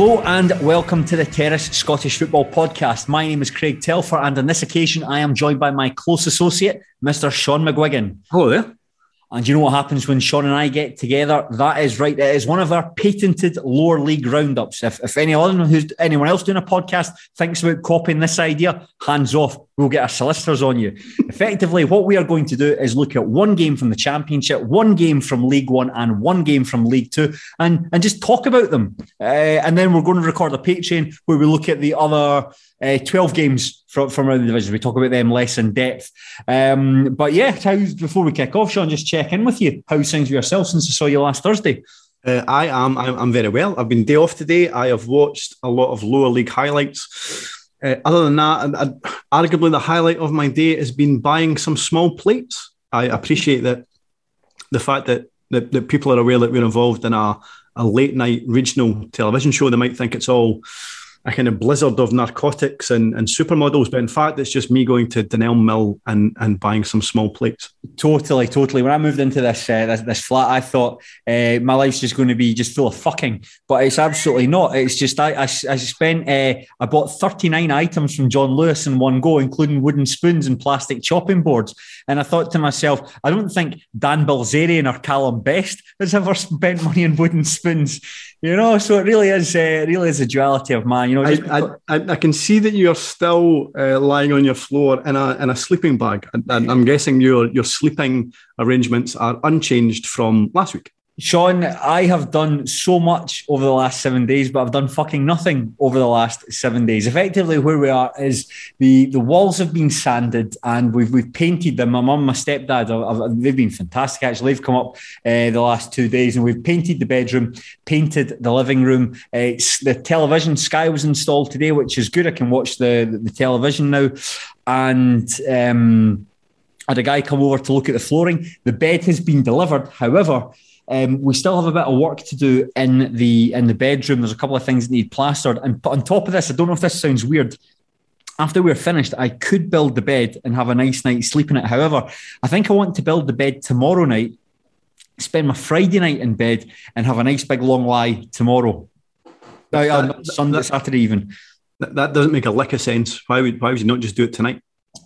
Hello and welcome to the Terrace Scottish Football Podcast. My name is Craig Telfer, and on this occasion, I am joined by my close associate, Mr. Sean McGuigan. Hello there. And you know what happens when Sean and I get together? That is right. It is one of our patented lower league roundups. If, if anyone who's anyone else doing a podcast thinks about copying this idea, hands off. We'll get our solicitors on you. Effectively, what we are going to do is look at one game from the Championship, one game from League One, and one game from League Two, and and just talk about them. Uh, and then we're going to record a Patreon where we look at the other uh, 12 games from, from around the division. We talk about them less in depth. Um, but yeah, before we kick off, Sean, just check in with you. How's things with yourself since I saw you last Thursday? Uh, I am. I'm, I'm very well. I've been day off today. I have watched a lot of lower league highlights. Uh, other than that, I, I, arguably the highlight of my day has been buying some small plates. I appreciate that the fact that, that, that people are aware that we're involved in a, a late night regional television show. They might think it's all a kind of blizzard of narcotics and, and supermodels, but in fact, it's just me going to Dunelm Mill and, and buying some small plates. Totally, totally. When I moved into this uh, this, this, flat, I thought uh, my life's just going to be just full of fucking, but it's absolutely not. It's just I I, I spent uh, I bought thirty nine items from John Lewis in one go, including wooden spoons and plastic chopping boards, and I thought to myself, I don't think Dan Bilzerian or Callum Best has ever spent money on wooden spoons. You know, so it really is. Uh, it really is a duality of man. You know, I, I, I, can see that you're still uh, lying on your floor in a in a sleeping bag, and, and I'm guessing your your sleeping arrangements are unchanged from last week. Sean, I have done so much over the last seven days, but I've done fucking nothing over the last seven days. Effectively, where we are is the, the walls have been sanded and we've we've painted them. My mum, my stepdad, I've, they've been fantastic. Actually, they've come up uh, the last two days and we've painted the bedroom, painted the living room. Uh, the television Sky was installed today, which is good. I can watch the the, the television now, and. Um, I had a guy come over to look at the flooring. The bed has been delivered. However, um, we still have a bit of work to do in the in the bedroom. There's a couple of things that need plastered. And on top of this, I don't know if this sounds weird. After we're finished, I could build the bed and have a nice night sleeping it. However, I think I want to build the bed tomorrow night, spend my Friday night in bed, and have a nice big long lie tomorrow. That, uh, Sunday, that, Saturday even. That, that doesn't make a lick of sense. Why would why would you not just do it tonight?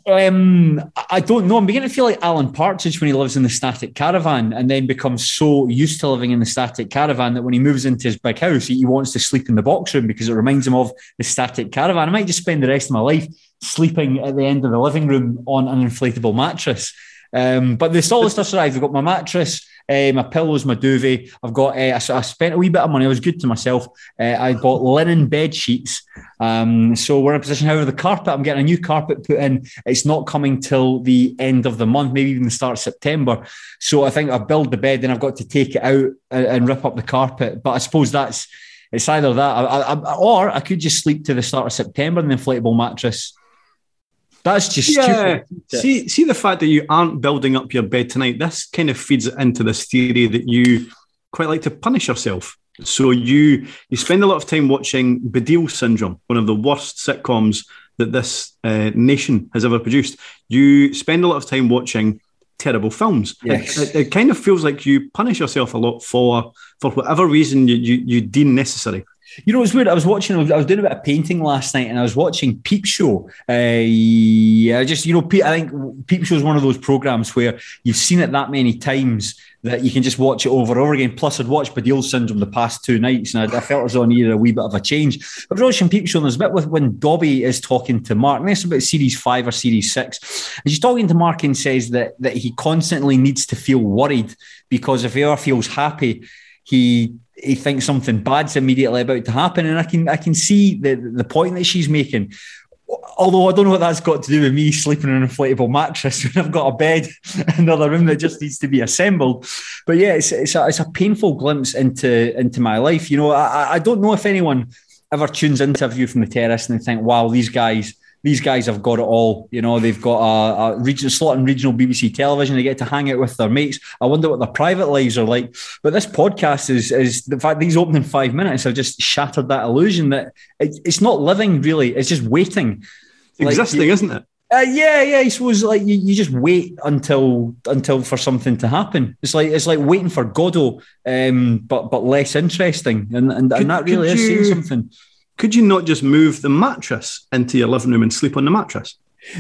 Um, I don't know. I'm beginning to feel like Alan Partridge when he lives in the static caravan and then becomes so used to living in the static caravan that when he moves into his big house, he wants to sleep in the box room because it reminds him of the static caravan. I might just spend the rest of my life sleeping at the end of the living room on an inflatable mattress. Um, but the solid stuff's arrived. We've got my mattress. Uh, my pillows, my duvet. I've got. Uh, I, I spent a wee bit of money. I was good to myself. Uh, I bought linen bed sheets. Um, so we're in a position. However, the carpet. I'm getting a new carpet put in. It's not coming till the end of the month, maybe even the start of September. So I think I build the bed, then I've got to take it out and, and rip up the carpet. But I suppose that's it's either that, I, I, or I could just sleep to the start of September in the inflatable mattress. That's just yeah. stupid. See, see the fact that you aren't building up your bed tonight. This kind of feeds into this theory that you quite like to punish yourself. So you you spend a lot of time watching Baddiel Syndrome, one of the worst sitcoms that this uh, nation has ever produced. You spend a lot of time watching terrible films. Yes. It, it, it kind of feels like you punish yourself a lot for for whatever reason you, you, you deem necessary. You know, it's weird. I was watching. I was doing a bit of painting last night, and I was watching Peep Show. Uh, yeah, just you know, I think Peep Show is one of those programs where you've seen it that many times that you can just watch it over and over again. Plus, I'd watched Baddiel Syndrome the past two nights, and I, I felt as though I needed a wee bit of a change. I was watching Peep Show, and there's a bit with when Dobby is talking to Mark. And it's about series five or series six, and she's talking to Mark and says that that he constantly needs to feel worried because if he ever feels happy, he he thinks something bad's immediately about to happen, and I can I can see the the point that she's making. Although I don't know what that's got to do with me sleeping on an inflatable mattress when I've got a bed in another room that just needs to be assembled. But yeah, it's it's a, it's a painful glimpse into into my life. You know, I I don't know if anyone ever tunes into a view from the terrace and they think, wow, these guys these guys have got it all. You know, they've got a, a region slot in regional BBC television. They get to hang out with their mates. I wonder what their private lives are like. But this podcast is is the fact these opening five minutes have just shattered that illusion that it, it's not living really. It's just waiting. Existing, like, isn't it? Uh, yeah, yeah. I suppose like you, you just wait until until for something to happen. It's like it's like waiting for Godot, um, but but less interesting, and and, Could- and that really could is saying something. Could you not just move the mattress into your living room and sleep on the mattress?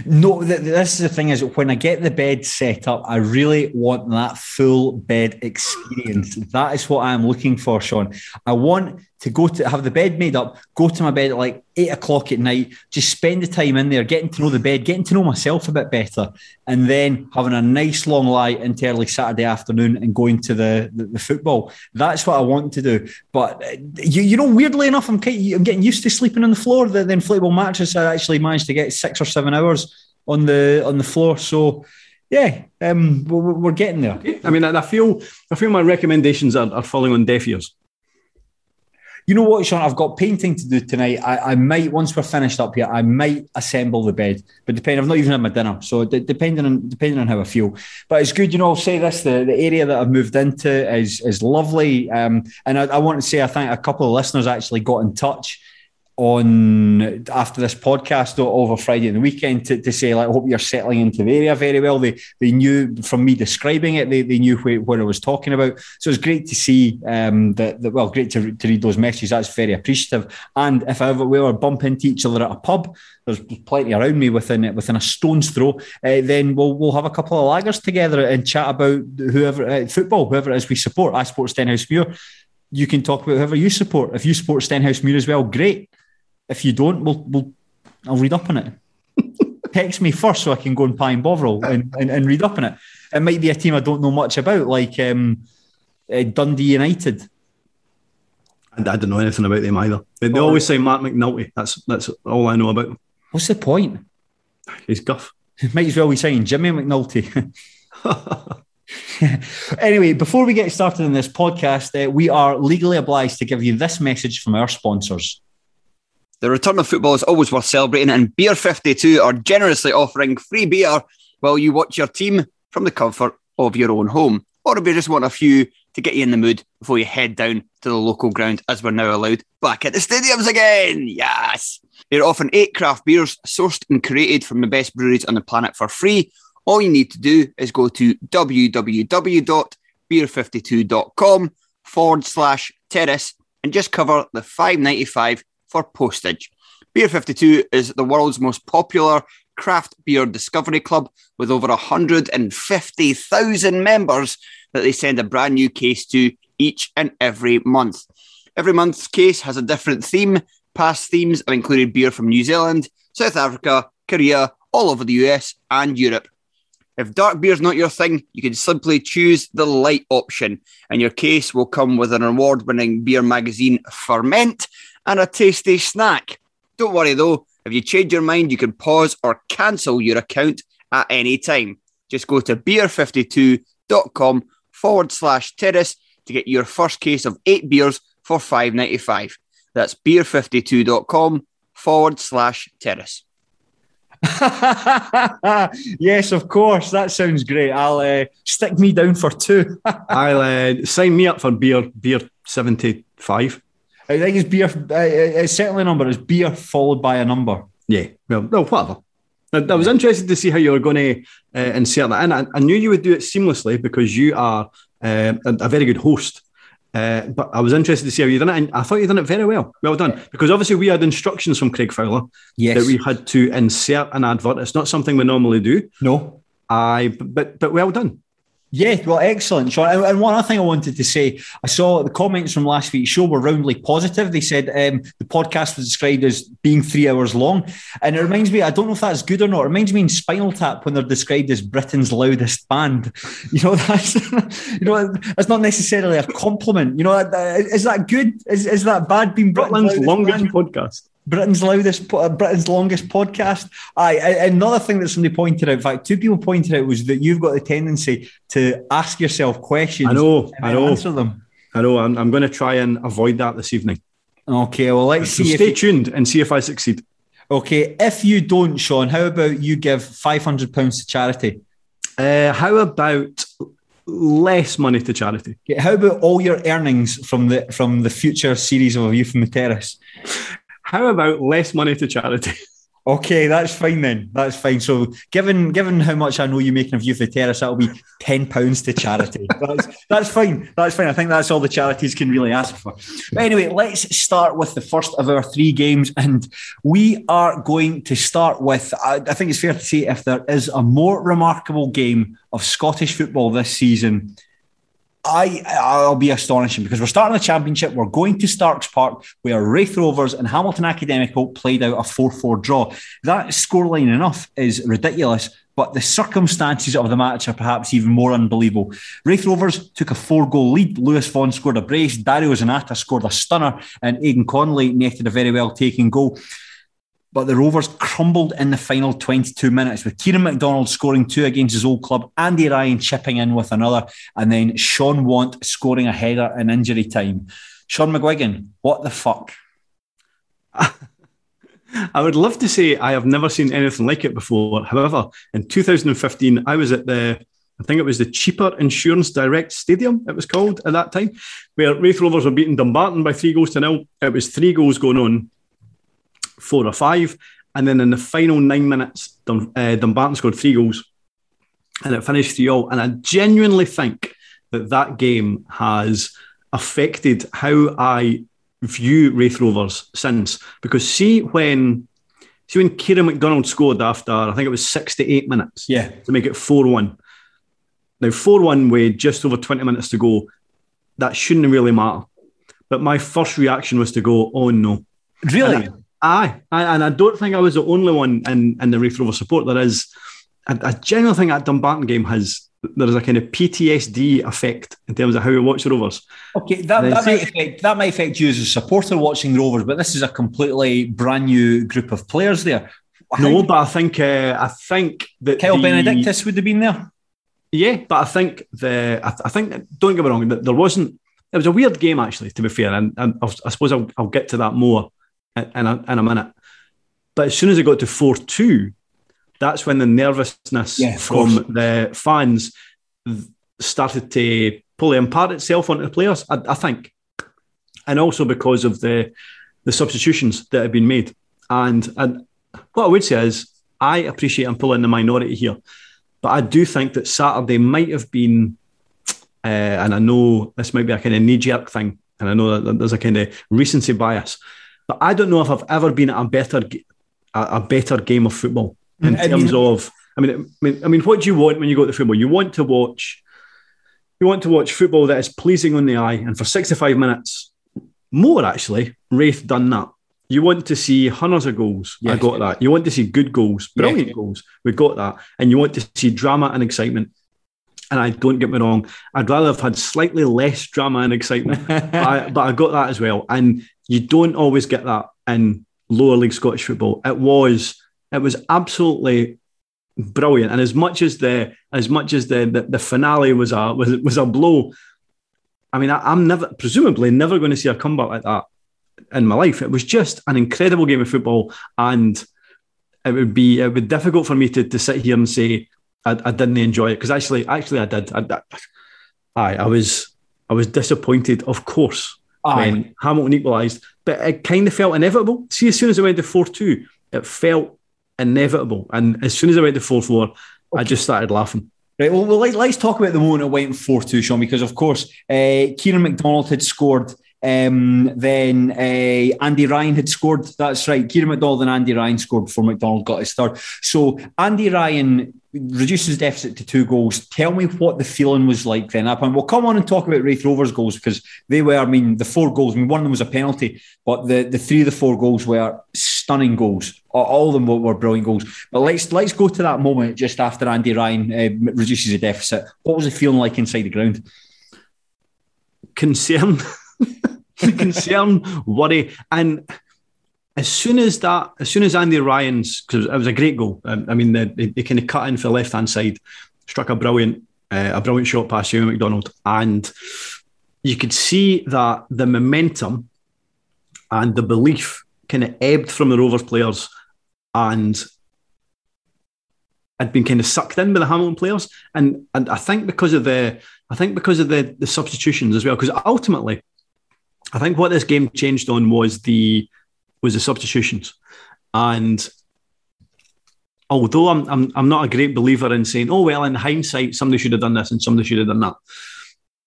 No, th- this is the thing is when I get the bed set up, I really want that full bed experience. That is what I'm looking for, Sean. I want to go to have the bed made up, go to my bed at like eight o'clock at night, just spend the time in there, getting to know the bed, getting to know myself a bit better, and then having a nice long lie into early Saturday afternoon and going to the, the, the football. That's what I want to do. But uh, you, you know, weirdly enough, I'm, I'm getting used to sleeping on the floor. The, the inflatable mattress, I actually managed to get six or seven hours on the on the floor. So yeah, um, we're, we're getting there. I mean, I I feel I feel my recommendations are, are falling on deaf ears. You know what, Sean? I've got painting to do tonight. I, I might, once we're finished up here, I might assemble the bed. But depending, I've not even had my dinner, so d- depending on depending on how I feel. But it's good, you know. I'll say this: the, the area that I've moved into is is lovely, um, and I, I want to say I think a couple of listeners actually got in touch on after this podcast over Friday and the weekend to, to say like I hope you're settling into the area very well. They they knew from me describing it, they, they knew where, what I was talking about. So it's great to see um, that, that well, great to, to read those messages. That's very appreciative. And if I ever we ever bump into each other at a pub, there's plenty around me within it within a stone's throw. Uh, then we'll we'll have a couple of lagers together and chat about whoever uh, football, whoever it is we support. I support Stenhousemuir. You can talk about whoever you support. If you support Stenhousemuir as well, great. If you don't, we'll, we'll I'll read up on it. Text me first so I can go and Pine Bovril and, and, and read up on it. It might be a team I don't know much about, like um, uh, Dundee United. And I don't know anything about them either. They, they always say Marc McNulty. That's that's all I know about them. What's the point? He's guff. Might as well be saying Jimmy McNulty. anyway, before we get started in this podcast, uh, we are legally obliged to give you this message from our sponsors. The return of football is always worth celebrating, and Beer 52 are generously offering free beer while you watch your team from the comfort of your own home. Or if you just want a few to get you in the mood before you head down to the local ground, as we're now allowed back at the stadiums again. Yes. They're offering eight craft beers sourced and created from the best breweries on the planet for free. All you need to do is go to www.beer52.com forward slash terrace and just cover the 5.95 for postage. Beer 52 is the world's most popular craft beer discovery club with over 150,000 members that they send a brand new case to each and every month. Every month's case has a different theme. Past themes have included beer from New Zealand, South Africa, Korea, all over the US and Europe. If dark beer's not your thing, you can simply choose the light option, and your case will come with an award winning beer magazine, Ferment, and a tasty snack. Don't worry though, if you change your mind, you can pause or cancel your account at any time. Just go to beer52.com forward slash terrace to get your first case of eight beers for five ninety five. That's beer52.com forward slash terrace. yes, of course. That sounds great. I'll uh, stick me down for two. I'll uh, sign me up for beer beer seventy five. I think it's beer. Uh, it's certainly a number. It's beer followed by a number. Yeah. Well, well whatever. I, I was interested to see how you were going to uh, insert that, and I, I, knew you would do it seamlessly because you are uh, a, a, very good host. Uh, but I was interested to see how you done it, and I thought you'd done it very well. Well done, because obviously we had instructions from Craig Fowler yes. that we had to insert an advert. It's not something we normally do. No, I but but well done. Yeah, well, excellent, Sean. And one other thing I wanted to say, I saw the comments from last week's show were roundly positive. They said um, the podcast was described as being three hours long, and it reminds me. I don't know if that's good or not. It reminds me in Spinal Tap when they're described as Britain's loudest band. You know, that's you know that's not necessarily a compliment. You know, is that good? Is, is that bad? Being Britain's, Britain's longest band? podcast. Britain's loudest, uh, Britain's longest podcast. Aye, another thing that somebody pointed out, in fact, two people pointed out was that you've got the tendency to ask yourself questions. I know, I know. Answer them. I know. I'm, I'm going to try and avoid that this evening. Okay, well, let's so see. Stay tuned and see if I succeed. Okay, if you don't, Sean, how about you give five hundred pounds to charity? Uh, how about less money to charity? Okay, how about all your earnings from the from the future series of A View from the Terrace? How about less money to charity? Okay, that's fine then. That's fine. So, given given how much I know you're making of View for the Terrace, that'll be ten pounds to charity. that's that's fine. That's fine. I think that's all the charities can really ask for. But anyway, let's start with the first of our three games, and we are going to start with. I, I think it's fair to say if there is a more remarkable game of Scottish football this season, I I'll be astonishing because we're starting the championship. We're going to Starks Park, where Raith Rovers and Hamilton Academical played out a 4-4 draw. That scoreline enough is ridiculous, but the circumstances of the match are perhaps even more unbelievable. Raith Rovers took a four-goal lead. Lewis Vaughan scored a brace, Dario Zanatta scored a stunner, and Aidan Connolly netted a very well taken goal. But the Rovers crumbled in the final 22 minutes with Kieran McDonald scoring two against his old club, Andy Ryan chipping in with another, and then Shaun Want scoring a header in injury time. Sean McGuigan, what the fuck? I would love to say I have never seen anything like it before. However, in 2015, I was at the I think it was the cheaper Insurance Direct Stadium, it was called at that time, where Raith Rovers were beating Dumbarton by three goals to nil. It was three goals going on four or five. And then in the final nine minutes, Dum- uh, Dumbarton scored three goals and it finished 3 all. And I genuinely think that that game has affected how I view Raith Rovers since. Because see when see when Kieran McDonald scored after I think it was 68 minutes yeah. to make it 4-1. Now 4-1 with just over 20 minutes to go, that shouldn't really matter. But my first reaction was to go, oh no. Really? Aye, and I don't think I was the only one in, in the Raith Rover support. There is, I, I genuinely think that Dumbarton game has there is a kind of PTSD effect in terms of how we watch the Rovers. Okay, that, that might affect that might affect you as a supporter watching the Rovers, but this is a completely brand new group of players there. no, but I think uh, I think that Kyle the, Benedictus would have been there. Yeah, but I think the I, I think don't get me wrong, there wasn't. It was a weird game actually, to be fair, and, and I suppose I'll, I'll get to that more in a, in a minute. But as soon as it got to 4 2, that's when the nervousness yeah, from the fans started to pull impart itself onto the players, I, I, think. And also because of the the substitutions that have been made. And, and what I would say is, I appreciate I'm pulling the minority here, but I do think that Saturday might have been, uh, and I know this might be a kind of knee jerk thing, and I know that there's a kind of recency bias, but I don't know if I've ever been at a better a, better game of football in I terms mean, of. I mean, I mean, I mean, what do you want when you go to football? You want to watch. You want to watch football that is pleasing on the eye, and for sixty-five minutes, more actually, Raith done that. You want to see hundreds of goals. I got that. You want to see good goals, brilliant goals. We got that. And you want to see drama and excitement. And I don't get me wrong, I'd rather have had slightly less drama and excitement, but, I, but I got that as well. And you don't always get that in lower league Scottish football. It was it was absolutely brilliant. And as much as the as much as the the, the finale was a was was a blow, I mean, I, I'm never presumably never going to see a comeback like that in my life. It was just an incredible game of football, and it would be it would be difficult for me to, to sit here and say I, I didn't enjoy it because actually actually I did. I, I, I was I was disappointed, of course, Aye. when Hamilton equalised, but it kind of felt inevitable. See, as soon as I went to four two, it felt inevitable, and as soon as I went to four four, I just started laughing. Right. Well, well let, us talk about the moment it went 4 2, Sean, because of course, uh, Kieran McDonald had scored. Um, then uh, Andy Ryan had scored. That's right. Kieran McDonald and Andy Ryan scored before McDonald got his third. So Andy Ryan reduces deficit to two goals. Tell me what the feeling was like then. Up and we'll come on and talk about Raith Rovers goals because they were. I mean, the four goals. I mean, one of them was a penalty, but the the three of the four goals were stunning goals. All of them were, were brilliant goals. But let's let's go to that moment just after Andy Ryan uh, reduces the deficit. What was it feeling like inside the ground? Concern, concern, worry, and as soon as that, as soon as Andy Ryan's, because it was a great goal. Um, I mean, they, they, they kind of cut in for the left hand side, struck a brilliant, uh, a brilliant shot past Hugh McDonald, and you could see that the momentum and the belief kind of ebbed from the Rovers players, and had been kind of sucked in by the Hamilton players, and and I think because of the, I think because of the the substitutions as well, because ultimately, I think what this game changed on was the was the substitutions, and although I'm I'm I'm not a great believer in saying, oh well, in hindsight, somebody should have done this and somebody should have done that.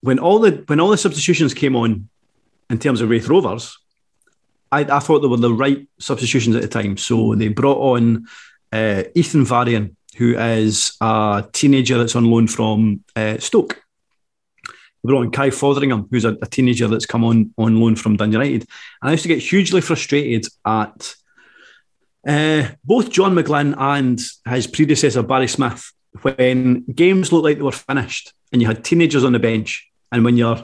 When all the when all the substitutions came on, in terms of Raith Rovers, I, I thought they were the right substitutions at the time. So they brought on uh, Ethan Varian, who is a teenager that's on loan from uh, Stoke. They brought on Kai Fotheringham, who's a, a teenager that's come on on loan from Dundee United. And I used to get hugely frustrated at uh, both John McGlynn and his predecessor Barry Smith when games looked like they were finished and you had teenagers on the bench. And when you're,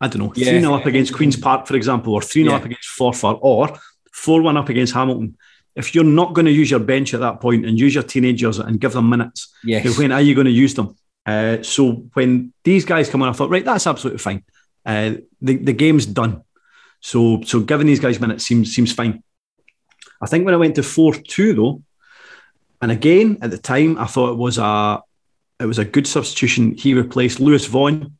I don't know, 3 Yeah. 0 up against Queen's Park, for example, or 3 0 Yeah. up against Forfar, or 4 1 up against Hamilton, if you're not going to use your bench at that point and use your teenagers and give them minutes, Yes. when are you going to use them? Uh, so when these guys come on, I thought, right, that's absolutely fine. Uh, the, the game's done. So so giving these guys minutes seems seems fine. I think when I went to four two though, and again at the time I thought it was a it was a good substitution. He replaced Lewis Vaughan,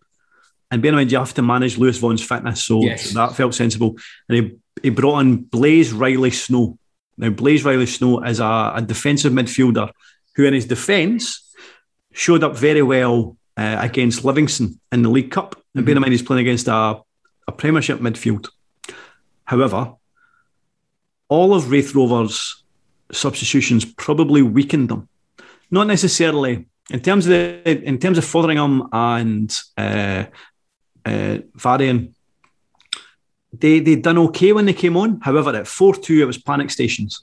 and bear in mind you have to manage Lewis Vaughan's fitness, so Yes. that felt sensible. And he he brought on Blaise Riley Snow. Now Blaise Riley Snow is a, a defensive midfielder who, in his defence, showed up very well uh, against Livingston in the League Cup. And bear in mind he's playing against a, a Premiership midfield. However, all of Raith Rovers' substitutions probably weakened them. Not necessarily in terms of the, in terms of Fotheringham and uh, uh, Varian. They they done okay when they came on. However, at four two, it was panic stations.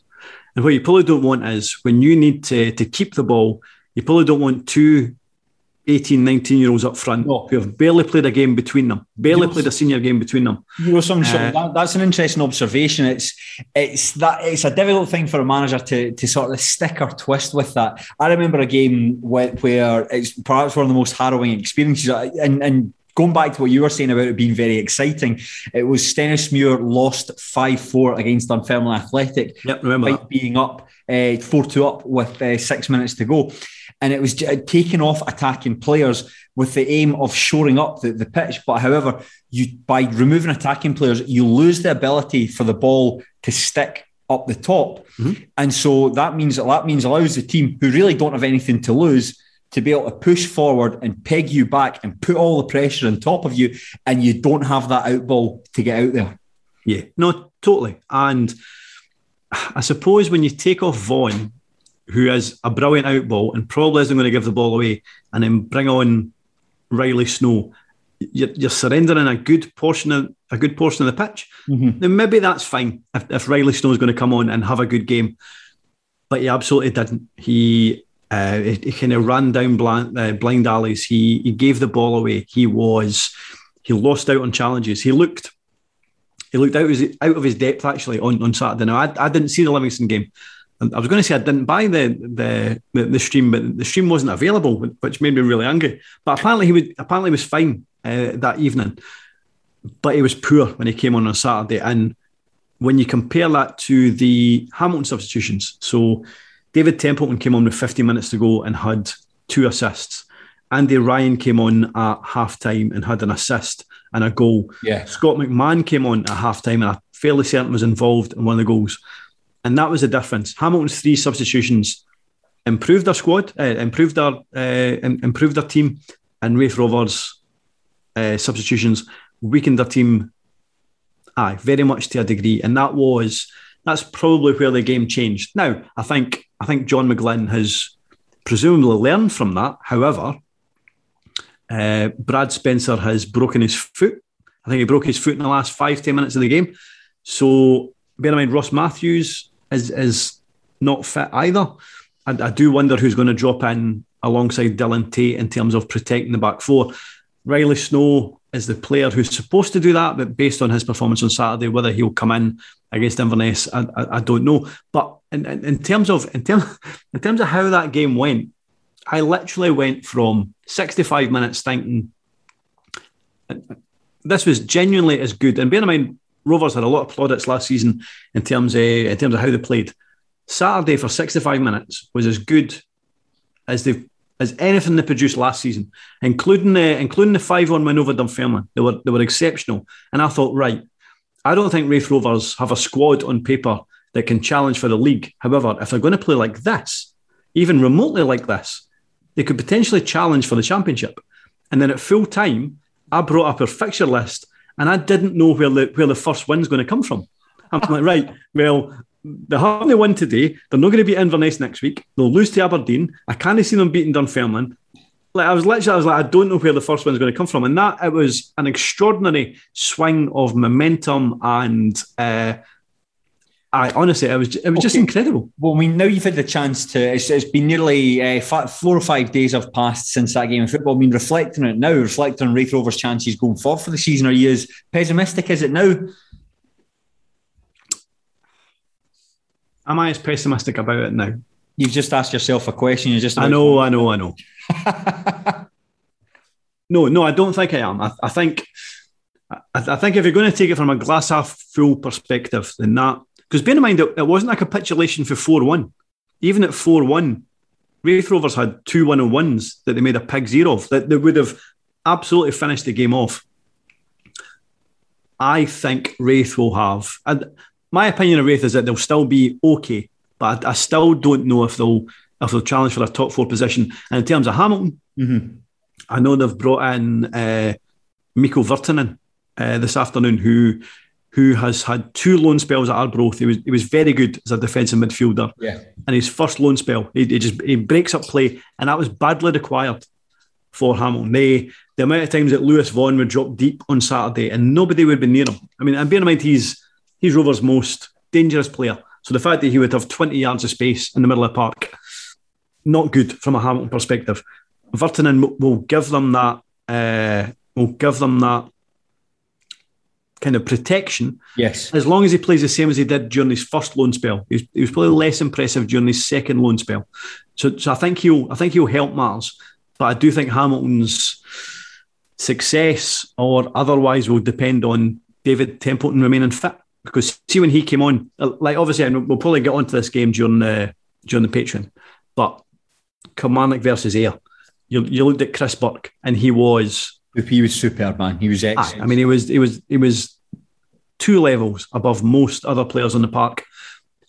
And what you probably don't want is when you need to to keep the ball, you probably don't want two 18, 19 year olds up front who have barely played a game between them, barely played a senior game between them. You know, some, Uh, that, that's an interesting observation. It's it's that it's a difficult thing for a manager to to sort of stick or twist with that. I remember a game where, where it's perhaps one of the most harrowing experiences, and and. Going back to what you were saying about it being very exciting, it was Stenhousemuir lost 5 4 against Dunfermline Athletic. Yep, remember being up 4 2 up with uh, six minutes to go. And it was taking off attacking players with the aim of shoring up the, the pitch. But however, you by removing attacking players, you lose the ability for the ball to stick up the top. Mm-hmm. And so that means that that means allows the team who really don't have anything to lose to be able to push forward and peg you back and put all the pressure on top of you, and you don't have that out ball to get out there. Yeah, no, totally. And I suppose when you take off Vaughan, who is a brilliant out ball and probably isn't going to give the ball away, and then bring on Riley Snow, you're, you're surrendering a good portion of a good portion of the pitch. Mm-hmm. Then maybe that's fine if, if Riley Snow is going to come on and have a good game. But he absolutely didn't. He uh, he, he kind of ran down blind, uh, blind alleys. He he gave the ball away. He was he lost out on challenges. He looked he looked out, his, out of his depth actually on, on Saturday. Now I, I didn't see the Livingston game. I was going to say I didn't buy the, the the, the stream, but the stream wasn't available, which made me really angry. But apparently he was apparently he was fine uh, that evening, but he was poor when he came on on Saturday. And when you compare that to the Hamilton substitutions, so David Templeton came on with 50 minutes to go and had two assists. Andy Ryan came on at half time and had an assist and a goal. Yeah. Scott McMann came on at half time and I'm fairly certain was involved in one of the goals. And that was the difference. Hamilton's three substitutions improved their squad, uh, improved their uh, improved their team, and Raith Rovers uh, substitutions weakened their team. Aye, very much to a degree, and that was that's probably where the game changed. Now, I think I think John McGlynn has presumably learned from that. However, uh, Brad Spencer has broken his foot. I think he broke his foot in the last five ten minutes of the game. So bear in mind, Ross Matthews is is not fit either. And I do wonder who's going to drop in alongside Dylan Tait in terms of protecting the back four. Riley Snow is the player who's supposed to do that, but based on his performance on Saturday, whether he'll come in against Inverness, I, I, I don't know. But in, in, in, terms of in terms in terms of how that game went, I literally went from 65 minutes thinking uh, uh, this was genuinely as good. And bear in mind, Rovers had a lot of plaudits last season in terms of in terms of how they played. Saturday for 65 minutes was as good as they as anything they produced last season, including the including the five one win over Dunfermline. They were they were exceptional, and I thought, right, I don't think Raith Rovers have a squad on paper that can challenge for the league. However, if they're going to play like this, even remotely like this, they could potentially challenge for the championship. And then at full time, I brought up our fixture list and I didn't know where the where the first win's going to come from. I'm like, right, well, they haven't won today. They're not going to beat Inverness next week. They'll lose to Aberdeen. I can't see them beating Dunfermline. Like I was literally, I was like, I don't know where the first one's going to come from, and that it was an extraordinary swing of momentum and. Uh, I honestly, it was it was okay. just incredible. Well, I mean, now you've had the chance to. It's, it's been nearly uh, five, four or five days have passed since that game of football. I mean, reflecting on it now, reflecting on Raith Rovers' chances going forward for the season, are you as pessimistic as it now? Am I as pessimistic about it now? You've just asked yourself a question. You just. I know, I know, I know. no, no, I don't think I am. I, I think. I, I think if you're going to take it from a glass half full perspective, then that because bear in mind, it, it wasn't a capitulation for 4 1. Even at 4 1, Raith Rovers had two one on ones that they made a pig's ear of, that they would have absolutely finished the game off. I think Raith will have, and my opinion of Raith is that they'll still be okay, but I, I still don't know if they'll if they'll challenge for a top four position. And in terms of Hamilton, mm-hmm. I know they've brought in uh, Mikko Virtanen uh, this afternoon, who who has had two loan spells at Arbroath. He was he was very good as a defensive midfielder. Yeah. And his first loan spell, he, he just he breaks up play, and that was badly required for Hamilton. They the amount of times that Lewis Vaughan would drop deep on Saturday and nobody would be near him. I mean, and bear in mind he's he's Rovers' most dangerous player. So the fact that he would have 20 yards of space in the middle of the park, not good from a Hamilton perspective. Virtanen will give them that uh, will give them that kind of protection. Yes. As long as he plays the same as he did during his first loan spell. He was, he was probably less impressive during his second loan spell. So, so I think he'll I think he'll help Mars. But I do think Hamilton's success or otherwise will depend on David Templeton remaining fit. Because see when he came on, uh, like obviously and we'll probably get onto this game during the during the Patreon, but Kilmarnock versus Ayr, You, you looked at Chris Burke and he was he was superb, man. He was excellent. I mean, he was he was he was two levels above most other players on the park.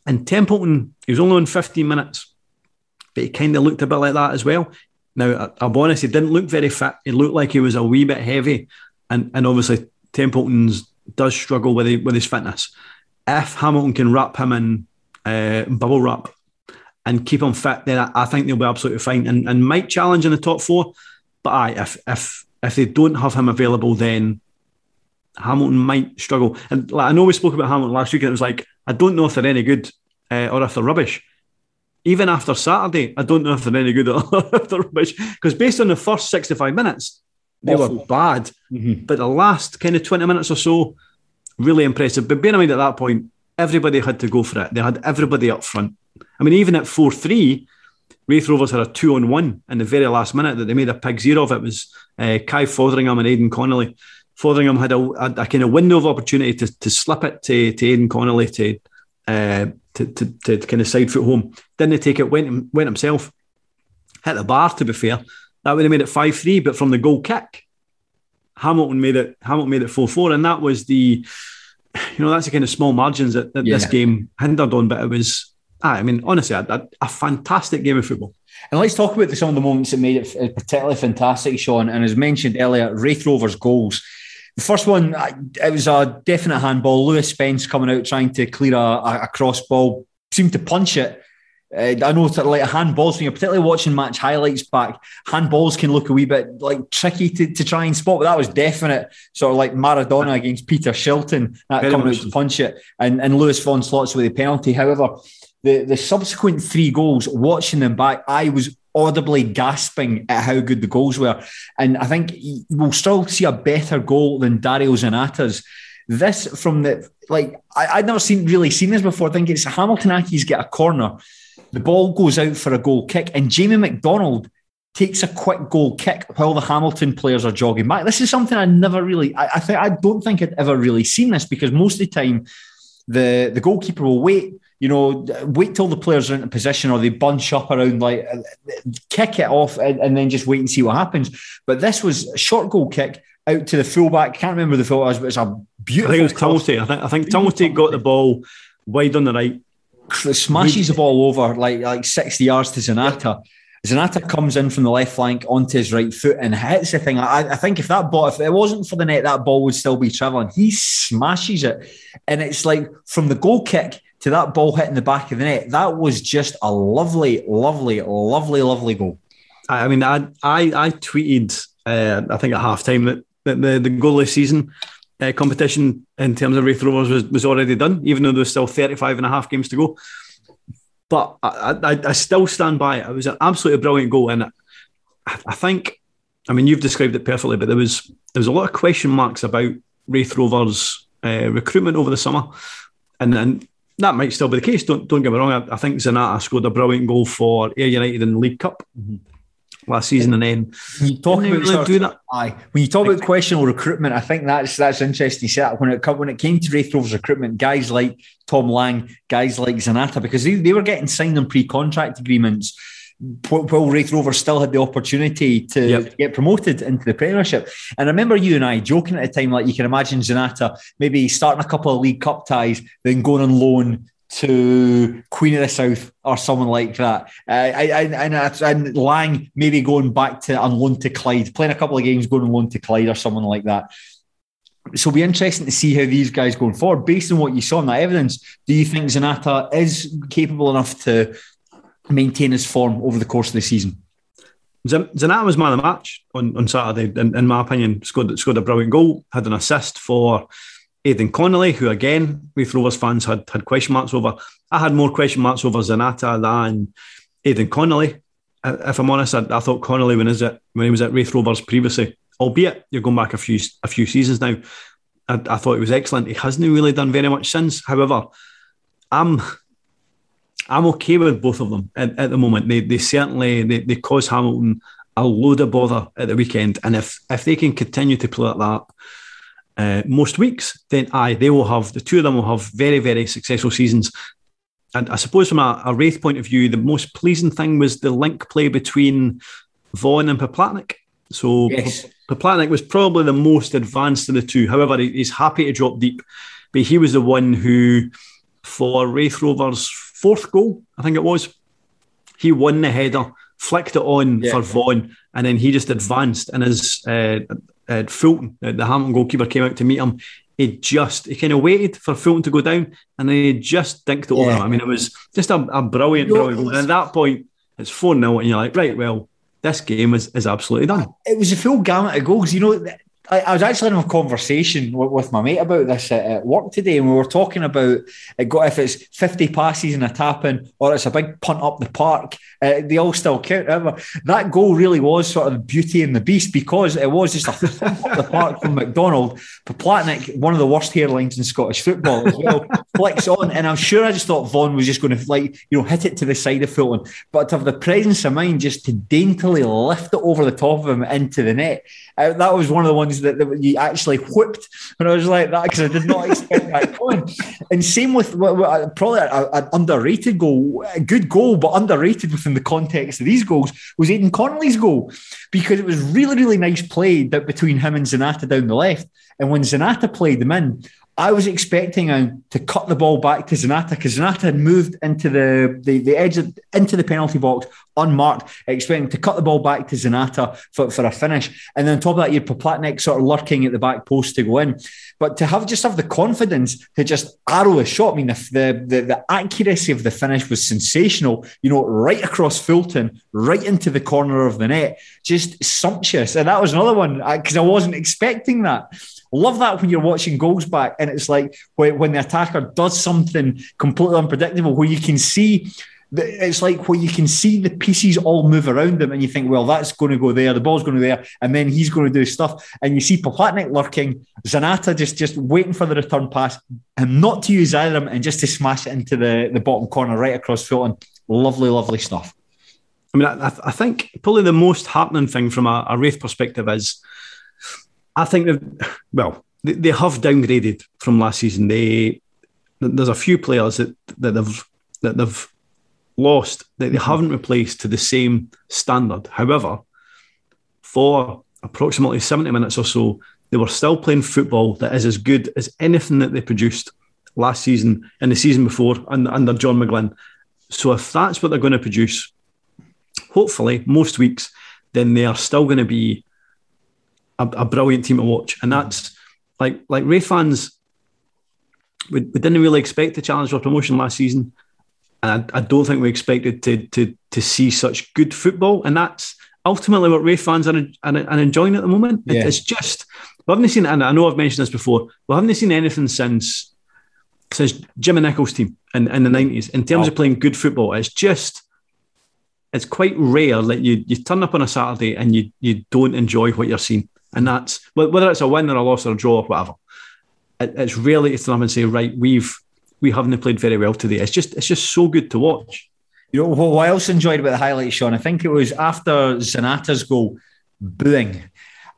And Templeton, he was only on 15 minutes, but he kind of looked a bit like that as well. Now, I'll be honest, he didn't look very fit. He looked like he was a wee bit heavy. And and obviously Templeton's does struggle with his, with his fitness. If Hamilton can wrap him in uh, bubble wrap and keep him fit, then I, I, think they'll be absolutely fine and, and might challenge in the top four. But aye, if if if they don't have him available, then Hamilton might struggle. And like, I know we spoke about Hamilton last week, and it was like I don't know if they're any good uh, or if they're rubbish. Even after Saturday, I don't know if they're any good or if they're rubbish because based on the first sixty-five minutes, they Awful. were bad. Mm-hmm. But the last kind of twenty minutes or so, really impressive. But bear in mind at that point, everybody had to go for it. They had everybody up front. I mean, even at four three. Raith Rovers had a two on one in the very last minute that they made a pig's ear of. It was uh, Kai Fotheringham and Aidan Connolly. Fotheringham had a, a, a, kind of window of opportunity to, to slip it to, to Aidan Connolly to, uh, to, to, to kind of side foot home. Didn't take it, went, went himself. Hit the bar, to be fair. That would have made it 5 3, but from the goal kick, Hamilton made it Hamilton made it 4 4. And that was the, you know, that's the kind of small margins that, that this game hindered on, but it was, I mean, honestly, a, a, a fantastic game of football. And let's talk about some of the moments that made it uh, particularly fantastic, Sean. And as mentioned earlier, Raith Rovers goals. The first one, it was a definite handball. Lewis Spence coming out trying to clear a, a, a cross ball, seemed to punch it. Uh, I know that like handballs, when you're particularly watching match highlights back, handballs can look a wee bit like tricky to, to try and spot, but that was definite. Sort of like Maradona against Peter Shilton, that Very coming out to punch it, and, and Lewis Vaughan Slots with the penalty. However, the, the subsequent three goals, watching them back, I was audibly gasping at how good the goals were. And I think we'll still see a better goal than Dario Zanatta's. This from the like I, I'd never seen really seen this before. I think it's Hamilton Accies get a corner, the ball goes out for a goal kick, and Jamie McDonald takes a quick goal kick while the Hamilton players are jogging back. This is something I never really I, I think I don't think I'd ever really seen this because most of the time the the goalkeeper will wait you know wait till the players are in a position or they bunch up around like kick it off and, and then just wait and see what happens but this was a short goal kick out to the fullback can't remember the fullback but it's a beautiful I think it was. Tumilty. I think, I think Tumilty got the ball wide on the right. smashes the ball over like like 60 yards to Zanatta. Zanatta comes in from the left flank onto his right foot and hits the thing. I, I think if that ball, if it wasn't for the net, that ball would still be travelling. He smashes it. And it's like from the goal kick to that ball hitting the back of the net, that was just a lovely, lovely, lovely, lovely goal. I mean, I I, I tweeted, uh, I think at halftime that, that the the goalless season uh, competition in terms of Raith Rovers was, was already done, even though there was still 35 and a half games to go. But I, I, I still stand by it. It was an absolutely brilliant goal, and I, I think, I mean, you've described it perfectly. But there was there was a lot of question marks about Raith Rovers uh, recruitment over the summer, and and that might still be the case. Don't don't get me wrong. I, I think Zanatta scored a brilliant goal for Ayr United in the League Cup mm-hmm. last season, and then When you talk about really sort do of- that. Aye. When you talk about questionable recruitment, I think that's that's interesting. Set when it when it came to Raith Rovers recruitment, guys like Tom Lang, guys like Zanatta, because they, they were getting signed on pre-contract agreements. Wh- While Raith Rovers still had the opportunity to Yep. get promoted into the Premiership, and I remember you and I joking at the time, like you can imagine Zanatta maybe starting a couple of League Cup ties, then going on loan to Queen of the South or someone like that. Uh, I, I, and, and Lang maybe going back to on loan to Clyde, playing a couple of games, going on loan to Clyde or someone like that. So it'll be interesting to see how these guys going forward. Based on what you saw in that evidence, do you think Zanatta is capable enough to maintain his form over the course of the season? Zan- Zanatta was man of the match on, on Saturday, in, in my opinion. Scored, scored a brilliant goal, had an assist for Aidan Connolly, who again, Raith Rovers fans had, had question marks over. I had more question marks over Zanatta than Aidan Connolly. If I'm honest, I, I thought Connolly when, is it, when he was at Raith Rovers previously, albeit you're going back a few a few seasons now, I, I thought he was excellent. He hasn't really done very much since. However, I'm I'm okay with both of them at, at the moment. They they certainly they, they cause Hamilton a load of bother at the weekend, and if if they can continue to play like that uh, most weeks, then aye, they will have the two of them will have very very successful seasons. And I suppose from a, a Raith point of view, the most pleasing thing was the link play between Vaughan and Poplatnik. So Yes. Poplatnik was probably the most advanced of the two. However, he's happy to drop deep, but he was the one who, for Raith Rovers' fourth goal, I think it was, he won the header, flicked it on Yeah. for Vaughan, and then he just advanced. And as uh, uh, Fulton, the Hamilton goalkeeper, came out to meet him, he just he kind of waited for Fulton to go down, and then he just dinked it over him. I mean, it was just a, a brilliant, brilliant goal. And at that point, it's four 0 and you're like, right, well, this game is, is absolutely done. It was a full gamut of goals. You know, I, I was actually in a conversation with, with, my mate about this at, at, work today, and we were talking about it got, if it's 50 passes and a tap in or it's a big punt up the park, uh, they all still count. That goal really was sort of the beauty and the beast because it was just a thump up the park from McDonald. Poplatnik, one of the worst hairlines in Scottish football as well, flicks on, and I'm sure I just thought Vaughan was just going to like you know hit it to the side of Fulton, but to have the presence of mind just to daintily lift it over the top of him into the net, uh, that was one of the ones that, that you actually whipped. And I was like that because I did not expect that going. And same with uh, probably an underrated goal, a good goal, but underrated within the context of these goals was Aidan Connolly's goal because it was really, really nice play that between him and Zanatta down the left. And when Zanatta played them in, I was expecting him to cut the ball back to Zanatta because Zanatta had moved into the, the, the edge of, into the penalty box unmarked, expecting to cut the ball back to Zanatta for, for a finish. And then on top of that, you'd Poplatnik sort of lurking at the back post to go in. But to have just have the confidence to just arrow a shot, I mean, the, the, the, the accuracy of the finish was sensational, you know, right across Fulton, right into the corner of the net, just sumptuous. And that was another one uh, because I wasn't expecting that. Love that when you're watching goals back and it's like when, when the attacker does something completely unpredictable where you can see it's like where you can see the pieces all move around them and you think, well, that's going to go there, the ball's going to there, and then he's going to do stuff. And you see Poplatnik lurking, Zanatta just just waiting for the return pass, and not to use either of them and just to smash it into the, the bottom corner right across Fulton. Lovely, lovely stuff. I mean, I, I think probably the most heartening thing from a, a Raith perspective is I think that, well, they, they have downgraded from last season. They there's a few players that that they've that they've lost that they haven't replaced to the same standard. However, for approximately 70 minutes or so, they were still playing football that is as good as anything that they produced last season and the season before under John McGlynn. So if that's what they're going to produce, hopefully most weeks, then they are still going to be a, a brilliant team to watch. And that's like like Raith fans, we, we didn't really expect to challenge for promotion last season. And I, I, don't think we expected to, to to see such good football. And that's ultimately what Raith fans are, are, are enjoying at the moment. Yeah. It's just, we haven't seen, and I know I've mentioned this before, we haven't seen anything since since Jimmy Nicholl's team in, in the 90s in terms oh. of playing good football. It's just, it's quite rare that you, you turn up on a Saturday and you, you don't enjoy what you're seeing. And that's whether it's a win or a loss or a draw or whatever. It, it's rarely to turn up and say, right, we've we haven't played very well today. It's just it's just so good to watch. You know what I also enjoyed about the highlights, Sean? I think it was after Zanatta's goal, booing.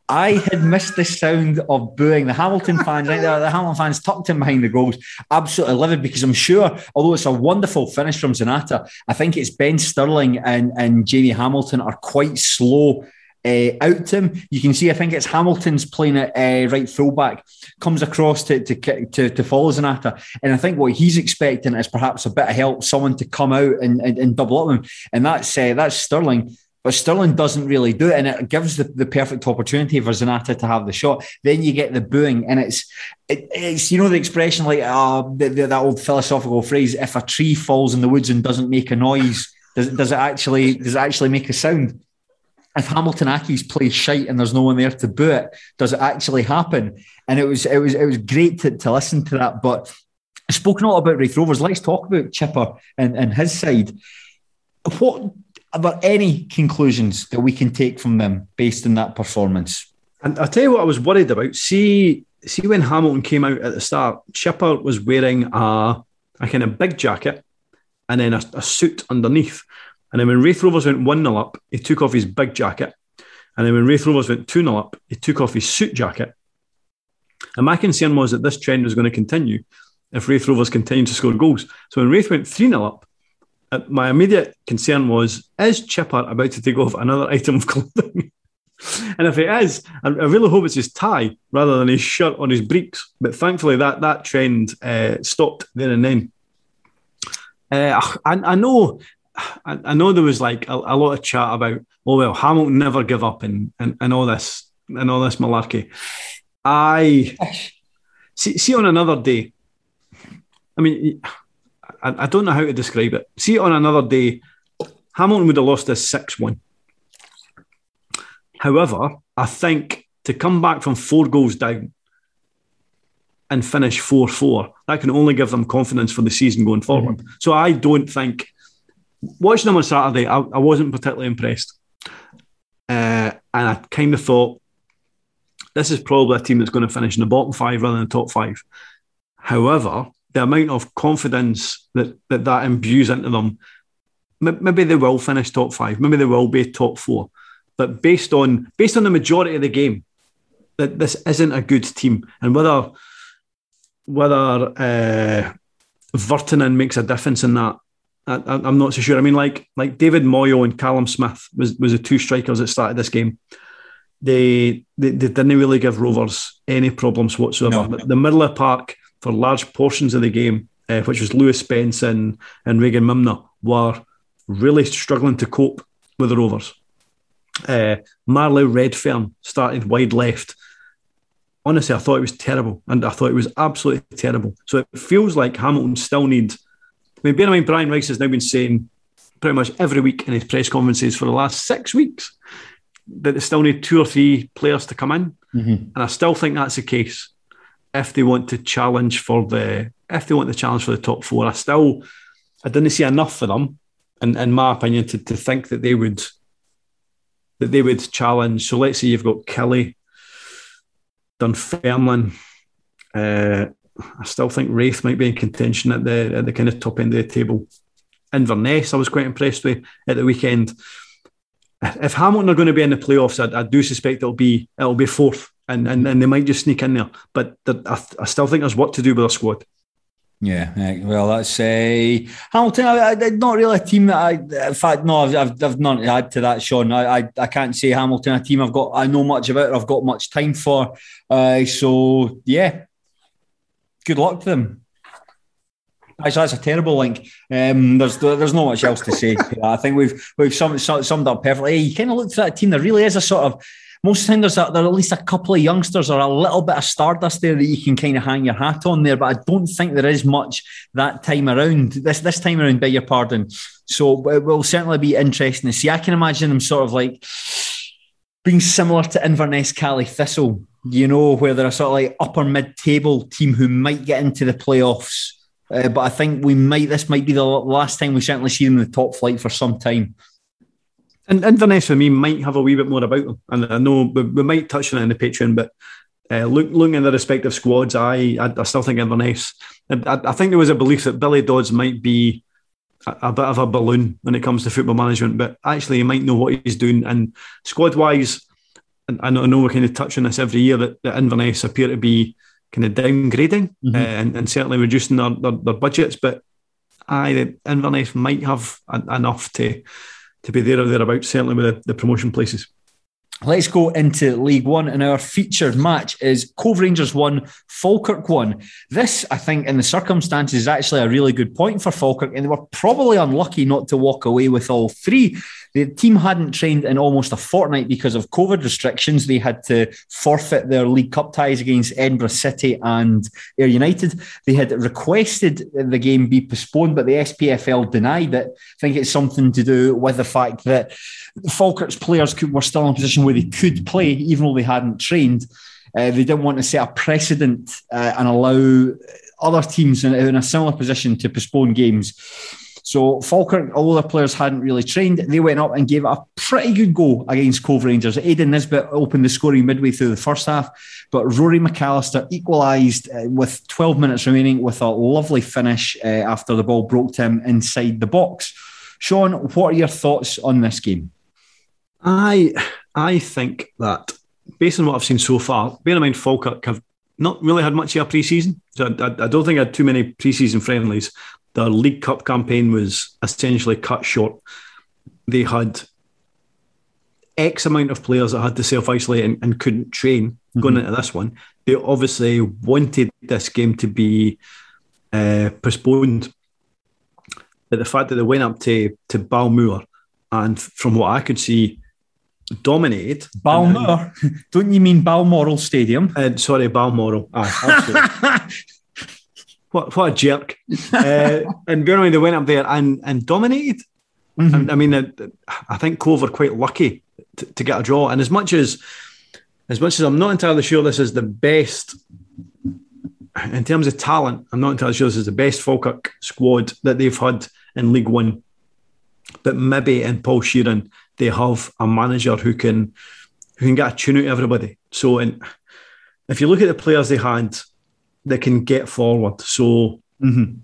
I had missed the sound of booing. The Hamilton fans, the, the Hamilton fans tucked in behind the goals, absolutely livid because I'm sure, although it's a wonderful finish from Zanatta, I think it's Ben Sterling and, and Jamie Hamilton are quite slow uh, out to him. You can see, I think it's Hamilton's playing at uh, right fullback, comes across to, to, to, to follow Zanatta. And I think what he's expecting is perhaps a bit of help, someone to come out and, and, and double up him. And that's, uh, that's Sterling. But Sterling doesn't really do it, and it gives the, the perfect opportunity for Zanatta to have the shot. Then you get the booing, and it's it, it's you know the expression like uh, the, the, that old philosophical phrase: if a tree falls in the woods and doesn't make a noise, does, does it actually does it actually make a sound? If Hamilton Accies plays shite and there's no one there to boo it, does it actually happen? And it was it was it was great to, to listen to that. But spoken a lot about Raith Rovers, let's talk about Chipper and, and his side. What are any conclusions that we can take from them based on that performance? And I'll tell you what I was worried about. See, see when Hamilton came out at the start, Chipper was wearing a, a kind of big jacket and then a, a suit underneath. And then when Raith Rovers went 1 0 up, he took off his big jacket. And then when Raith Rovers went 2 0 up, he took off his suit jacket. And my concern was that this trend was going to continue if Raith Rovers continued to score goals. So when Raith went 3 0 up, uh, my immediate concern was is Chipper about to take off another item of clothing? and if it is, I, really hope it's his tie rather than his shirt on his breeks. But thankfully, that that trend uh, stopped there and then. Uh, I, I, know I, I know there was like a, a, lot of chat about, oh well, Hamilton never give up and and, and all this and all this malarkey. I see, see on another day. I mean, I, I don't know how to describe it. See on another day, Hamilton would have lost this six one. However, I think to come back from four goals down and finish 4 4, that can only give them confidence for the season going forward. Mm-hmm. So I don't think, watching them on Saturday, I, I wasn't particularly impressed. Uh, and I kind of thought, this is probably a team that's going to finish in the bottom five rather than the top five. However, the amount of confidence that that, that imbues into them, maybe they will finish top five, maybe they will be top four. But based on based on the majority of the game, that this isn't a good team, and whether whether uh, Virtanen makes a difference in that, I, am not so sure. I mean, like like David Moyo and Callum Smith was was the two strikers that started this game. They they, they didn't really give Rovers any problems whatsoever. No. The middle of the park for large portions of the game, uh, which was Lewis Spence and and Reegan Mimnaugh, were really struggling to cope with the Rovers. Uh, Marley Redfern started wide left honestly, I thought it was terrible, and I thought it was absolutely terrible. So it feels like Hamilton still needs. I mean, bear in mind, Brian Rice has now been saying pretty much every week in his press conferences for the last six weeks that they still need two or three players to come in, mm-hmm. and I still think that's the case. If they want to challenge for the, if they want to challenge for the top four, I still, I didn't see enough for them, in, in my opinion, to, to think that they would, that they would challenge. So let's say you've got Kelly, Dunfermline. Uh, I still think Raith might be in contention at the at the kind of top end of the table. Inverness, I was quite impressed with at the weekend. If Hamilton are going to be in the playoffs, I, I do suspect it'll be it'll be fourth, and, and, and they might just sneak in there. But I, I still think there's what to do with their squad. Yeah, well, that's uh, Hamilton. I, I, not really a team that I. In fact, no, I've, I've, I've not add to that, Sean. I, I, I can't say Hamilton a team I've got. I know much about. I've got much time for. Uh, so yeah, good luck to them. Actually, that's a terrible link. Um, there's there's not much else to say. I think we've we've summed, summed up perfectly. You kind of looked at that team. There really is a sort of most of the time there's, a, there at least a couple of youngsters or a little bit of stardust there that you can kind of hang your hat on there. But I don't think there is much that time around. This this time around, beg your pardon. So it will certainly be interesting to see. I can imagine them sort of like being similar to Inverness Caley Thistle, you know, where they're a sort of like upper mid table team who might get into the playoffs. Uh, but I think we might, this might be the last time we certainly see them in the top flight for some time. And Inverness for me might have a wee bit more about them, and I know we, we might touch on it in the Patreon, but uh, look, looking at the respective squads, I, I, I still think Inverness. I, I, think there was a belief that Billy Dodds might be a, a, bit of a balloon when it comes to football management, but actually he might know what he's doing. And squad wise, I know, I know we kind of touch on this every year that, that Inverness appear to be kind of downgrading mm-hmm. uh, and, and, certainly reducing their, their, their budgets, but I think Inverness might have enough to to be there or thereabouts, certainly with the, the promotion places. Let's go into League One, and our featured match is Cove Rangers 1, Falkirk 1. This, I think, in the circumstances, is actually a really good point for Falkirk, and they were probably unlucky not to walk away with all three. The team hadn't trained in almost a fortnight because of COVID restrictions. They had to forfeit their League Cup ties against Edinburgh City and Ayr United. They had requested the game be postponed, but the SPFL denied it. I think it's something to do with the fact that Falkirk's players could, were still in a position where they could play, even though they hadn't trained. Uh, they didn't want to set a precedent uh, and allow other teams in, in a similar position to postpone games. So Falkirk, although the players hadn't really trained, they went up and gave it a pretty good go against Cove Rangers. Aidan Nesbitt opened the scoring midway through the first half, but Rory McAllister equalised uh, with 12 minutes remaining with a lovely finish uh, after the ball broke to him inside the box. Sean, what are your thoughts on this game? I I think that based on what I've seen so far, bear in mind Falkirk have not really had much of a pre-season. So I, I, don't think I had too many pre-season friendlies. Their League Cup campaign was essentially cut short. They had X amount of players that had to self isolate and, and, couldn't train mm-hmm. going into this one. They obviously wanted this game to be uh, postponed. But the fact that they went up to, to Balmoor and from what I could see, dominated. Balmoor? Don't you mean Balmoral Stadium? Uh, sorry, Balmoral. Ah, what what a jerk! uh, and Burnley they went up there and and dominated. I, I, mean, I, I, think Cove are quite lucky to, to, get a draw. And as much as as much as I'm not entirely sure this is the best in terms of talent, I'm not entirely sure this is the best Falkirk squad that they've had in League One. But maybe in Paul Sheerin, they have a manager who can who can get a tune out of everybody. So, in, if you look at the players they had, they can get forward. So, mm-hmm.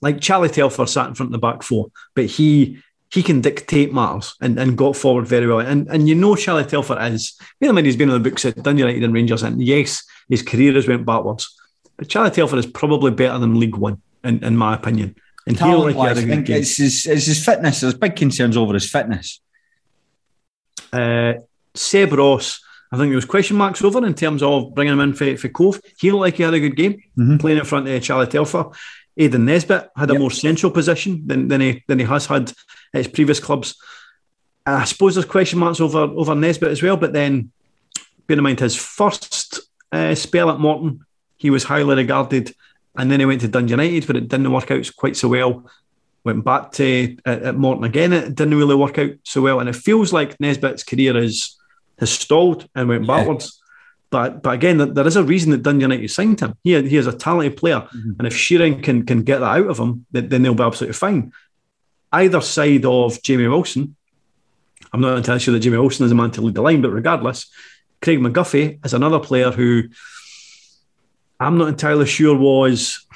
like Charlie Telfer sat in front of the back four, but he he can dictate matters and, and got forward very well. And and you know Charlie Telfer is, bear in mind he's been on the books at Dundee United and Rangers, and yes, his career has went backwards. But Charlie Telfer is probably better than League One, in, in my opinion. And Talent like I think it's his, it's his fitness. There's big concerns over his fitness. Uh, Seb Ross, I think there was question marks over in terms of bringing him in for, for Cove. He looked like he had a good game mm-hmm. playing in front of Charlie Telfer. Aidan Nesbitt had a yep. more central position than, than he than he has had at his previous clubs. And I suppose there's question marks over over Nesbitt as well. But then, bear in mind his first uh, spell at Morton, he was highly regarded, and then he went to Dundee United, but it didn't work out quite so well. Went back to uh, at Morton again, it didn't really work out so well, and it feels like Nesbitt's career is has stalled and went backwards. But but again, there is a reason that Dundee United signed him. He, he is a talented player, mm-hmm. and if Sheerin can can get that out of him, then, then they'll be absolutely fine. Either side of Jamie Wilson, I'm not entirely sure that Jamie Wilson is a man to lead the line, but regardless, Craig McGuffie is another player who I'm not entirely sure was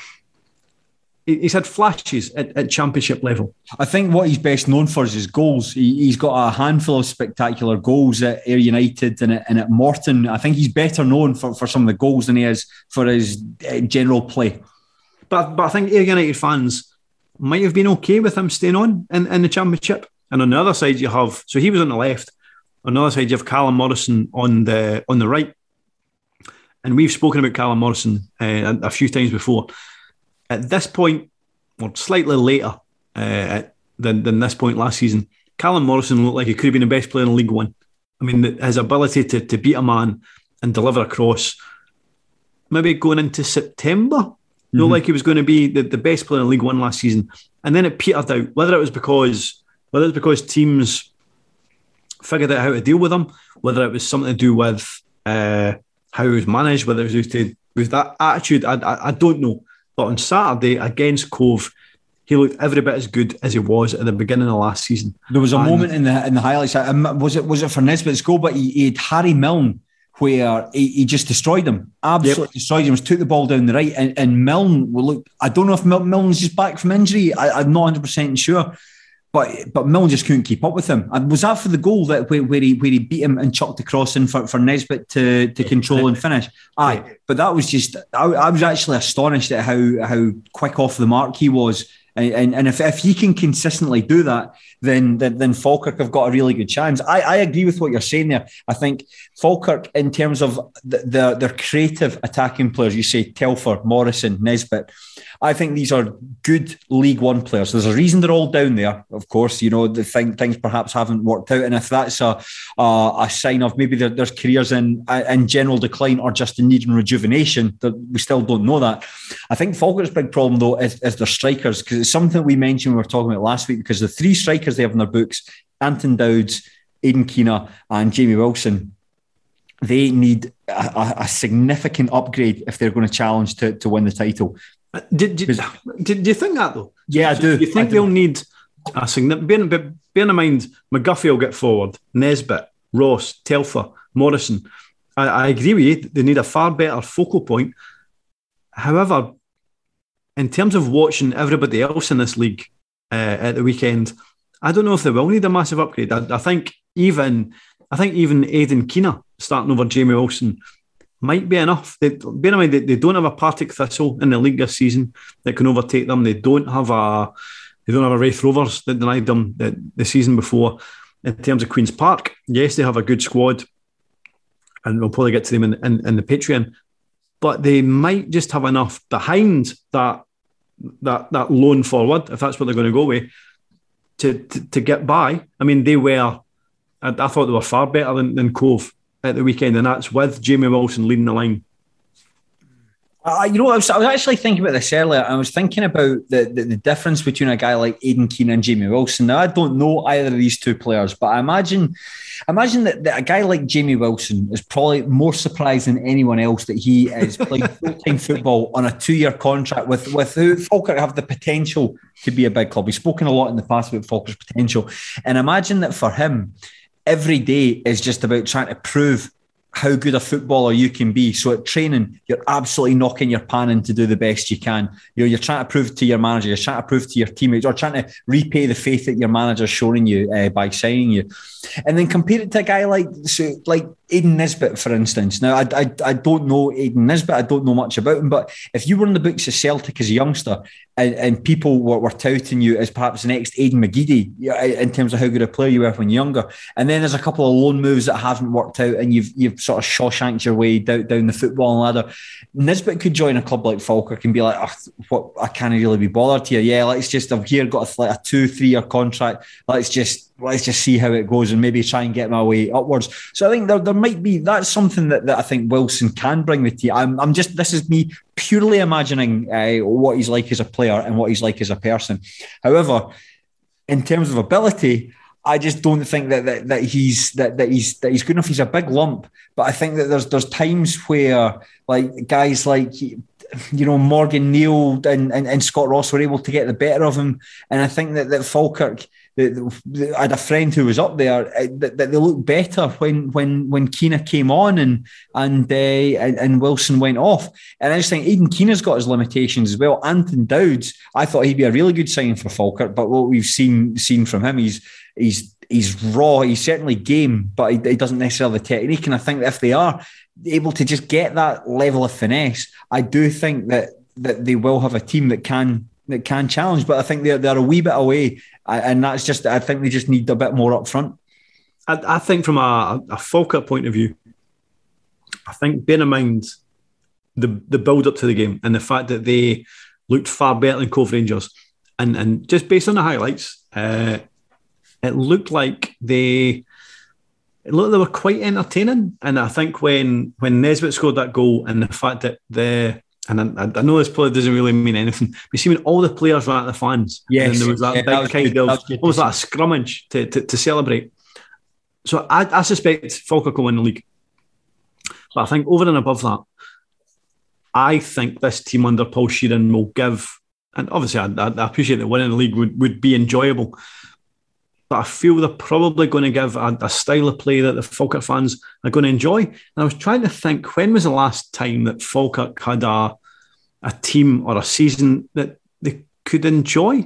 he's had flashes at, at, championship level. I think what he's best known for is his goals. He, has got a handful of spectacular goals at Ayr United and at, and at, Morton. I think he's better known for, for some of the goals than he is for his uh, general play. But but I think Ayr United fans might have been okay with him staying on in, in the championship. And on the other side, you have so he was on the left. On the other side, you have Callum Morrison on the on the right. And we've spoken about Callum Morrison uh, a, few times before at this point, or slightly later uh, than, than this point last season, Callum Morrison looked like he could have been the best player in League One. I mean, his ability to, to beat a man and deliver a cross, maybe going into September, mm-hmm. looked like he was going to be the, the best player in League One last season. And then it petered out, whether it was because whether it was because teams figured out how to deal with him, whether it was something to do with uh, how he was managed, whether it was to with that attitude, I, I, I don't know. But on Saturday against Cove, he looked every bit as good as he was at the beginning of last season. There was a and moment in the in the highlights. Um, was it was it for Nesbitt's goal? But he, he had Harry Milne where he, he, just destroyed him, absolutely yep. destroyed him. Took the ball down the right, and, and Milne. Well, look, I don't know if Milne's just back from injury. I, am not 100 percent sure. But but Milne just couldn't keep up with him. And was that for the goal that where, where he where he beat him and chucked across in for, for Nesbitt to, to control and finish? Aye, but that was just I, I was actually astonished at how how quick off the mark he was. And, and, and if, if he can consistently do that, then, then then Falkirk have got a really good chance. I, I agree with what you're saying there. I think Falkirk, in terms of the, the their creative attacking players, you say Telfer, Morrison, Nesbitt. I think these are good League One players. There's a reason they're all down there. Of course, you know the thing, things perhaps haven't worked out, and if that's a a, a sign of maybe their, their careers in in general decline or just in needing rejuvenation, that we still don't know that. I think Falkirk's big problem though is, is their strikers because it's something we mentioned we were talking about last week because the three strikers they have in their books, Anton Dowds, Aidan Keena, and Jamie Wilson they need a, a, significant upgrade if they're going to challenge to, to win the title. Did, did, did, do you think that though? Yeah, I do. Do you think do. they'll need a significant? Bear, bear in mind, McGuffie will get forward. Nesbitt, Ross, Telfer, Morrison. I, I agree with you. They need a far better focal point. However, in terms of watching everybody else in this league uh, at the weekend, I don't know if they will need a massive upgrade. I, I think even I think even Aidan Keena starting over Jamie Wilson might be enough. They, bear in mind, they, they don't have a Partick Thistle in the league this season that can overtake them. They don't have a they don't have a Raith Rovers that denied them the, the season before. In terms of Queen's Park, yes, they have a good squad, and we'll probably get to them in, in, in the Patreon. But they might just have enough behind that that that lone forward, if that's what they're going to go with, to, to, to get by. I mean, they were. I, I thought they were far better than, than Cove at the weekend, and that's with Jamie Wilson leading the line. Uh, you know, I was, I was actually thinking about this earlier. I was thinking about the, the, the difference between a guy like Aidan Keena and Jamie Wilson. Now, I don't know either of these two players, but I imagine, imagine that, that a guy like Jamie Wilson is probably more surprised than anyone else that he is playing full time football on a two year contract with with who Falkirk have the potential to be a big club. We've spoken a lot in the past about Falkirk's potential, and imagine that for him, every day is just about trying to prove how good a footballer you can be. So at training, you're absolutely knocking your pan in to do the best you can. You know, you're trying to prove to your manager, you're trying to prove to your teammates, or trying to repay the faith that your manager's showing you uh, by signing you. And then compare it to a guy like so, like Aidan Nesbitt, for instance. Now, I, I, I don't know Aidan Nesbitt, I don't know much about him, but if you were in the books of Celtic as a youngster and, and people were, were touting you as perhaps the next Aidan McGeady in terms of how good a player you were when younger, and then there's a couple of loan moves that haven't worked out and you've you've sort of Shawshanked your way down, down the football ladder, Nesbitt could join a club like Falkirk and be like, oh, what, I can't really be bothered here. Yeah, let's just, I've here got a, like a two, three year contract. Let's just let's just see how it goes and maybe try and get my way upwards. So I think there, there might be that's something that, that I think Wilson can bring with you. I'm, I'm just this is me purely imagining uh, what he's like as a player and what he's like as a person. However, in terms of ability, I just don't think that, that that he's that that he's that he's good enough. He's a big lump, but I think that there's there's times where like guys like you know Morgan Neal and, and, and Scott Ross were able to get the better of him, and I think that that Falkirk I had a friend who was up there uh, that, they looked better when when when Keena came on and and, uh, and, Wilson went off. And I just think Aidan Keena's got his limitations as well. Anton Dowds, I thought he'd be a really good signing for Falkirk, but what we've seen seen from him, he's he's he's raw. He's certainly game, but he, he doesn't necessarily have the technique. And I think that if they are able to just get that level of finesse, I do think that that they will have a team that can that can challenge. But I think they're they're a wee bit away, and that's just I think they just need a bit more up front. I, I think from a, a Falkirk point of view, I think bear in mind the the build up to the game and the fact that they looked far better than Cove Rangers, and and just based on the highlights, uh, it looked like they. It looked they were quite entertaining, and I think when when Nesbitt scored that goal, and the fact that the and I, I, know this probably doesn't really mean anything. We see when all the players were at the fans, yes, and there was that yeah, big that was kind good. of almost like a scrummage to, to, to celebrate. So I, I suspect Falkirk will win the league, but I think over and above that, I think this team under Paul Sheerin will give, and obviously I, I appreciate that winning the league would, would be enjoyable, but I feel they're probably going to give a, a, style of play that the Falkirk fans are going to enjoy. And I was trying to think when was the last time that Falkirk had a a team or a season that they could enjoy?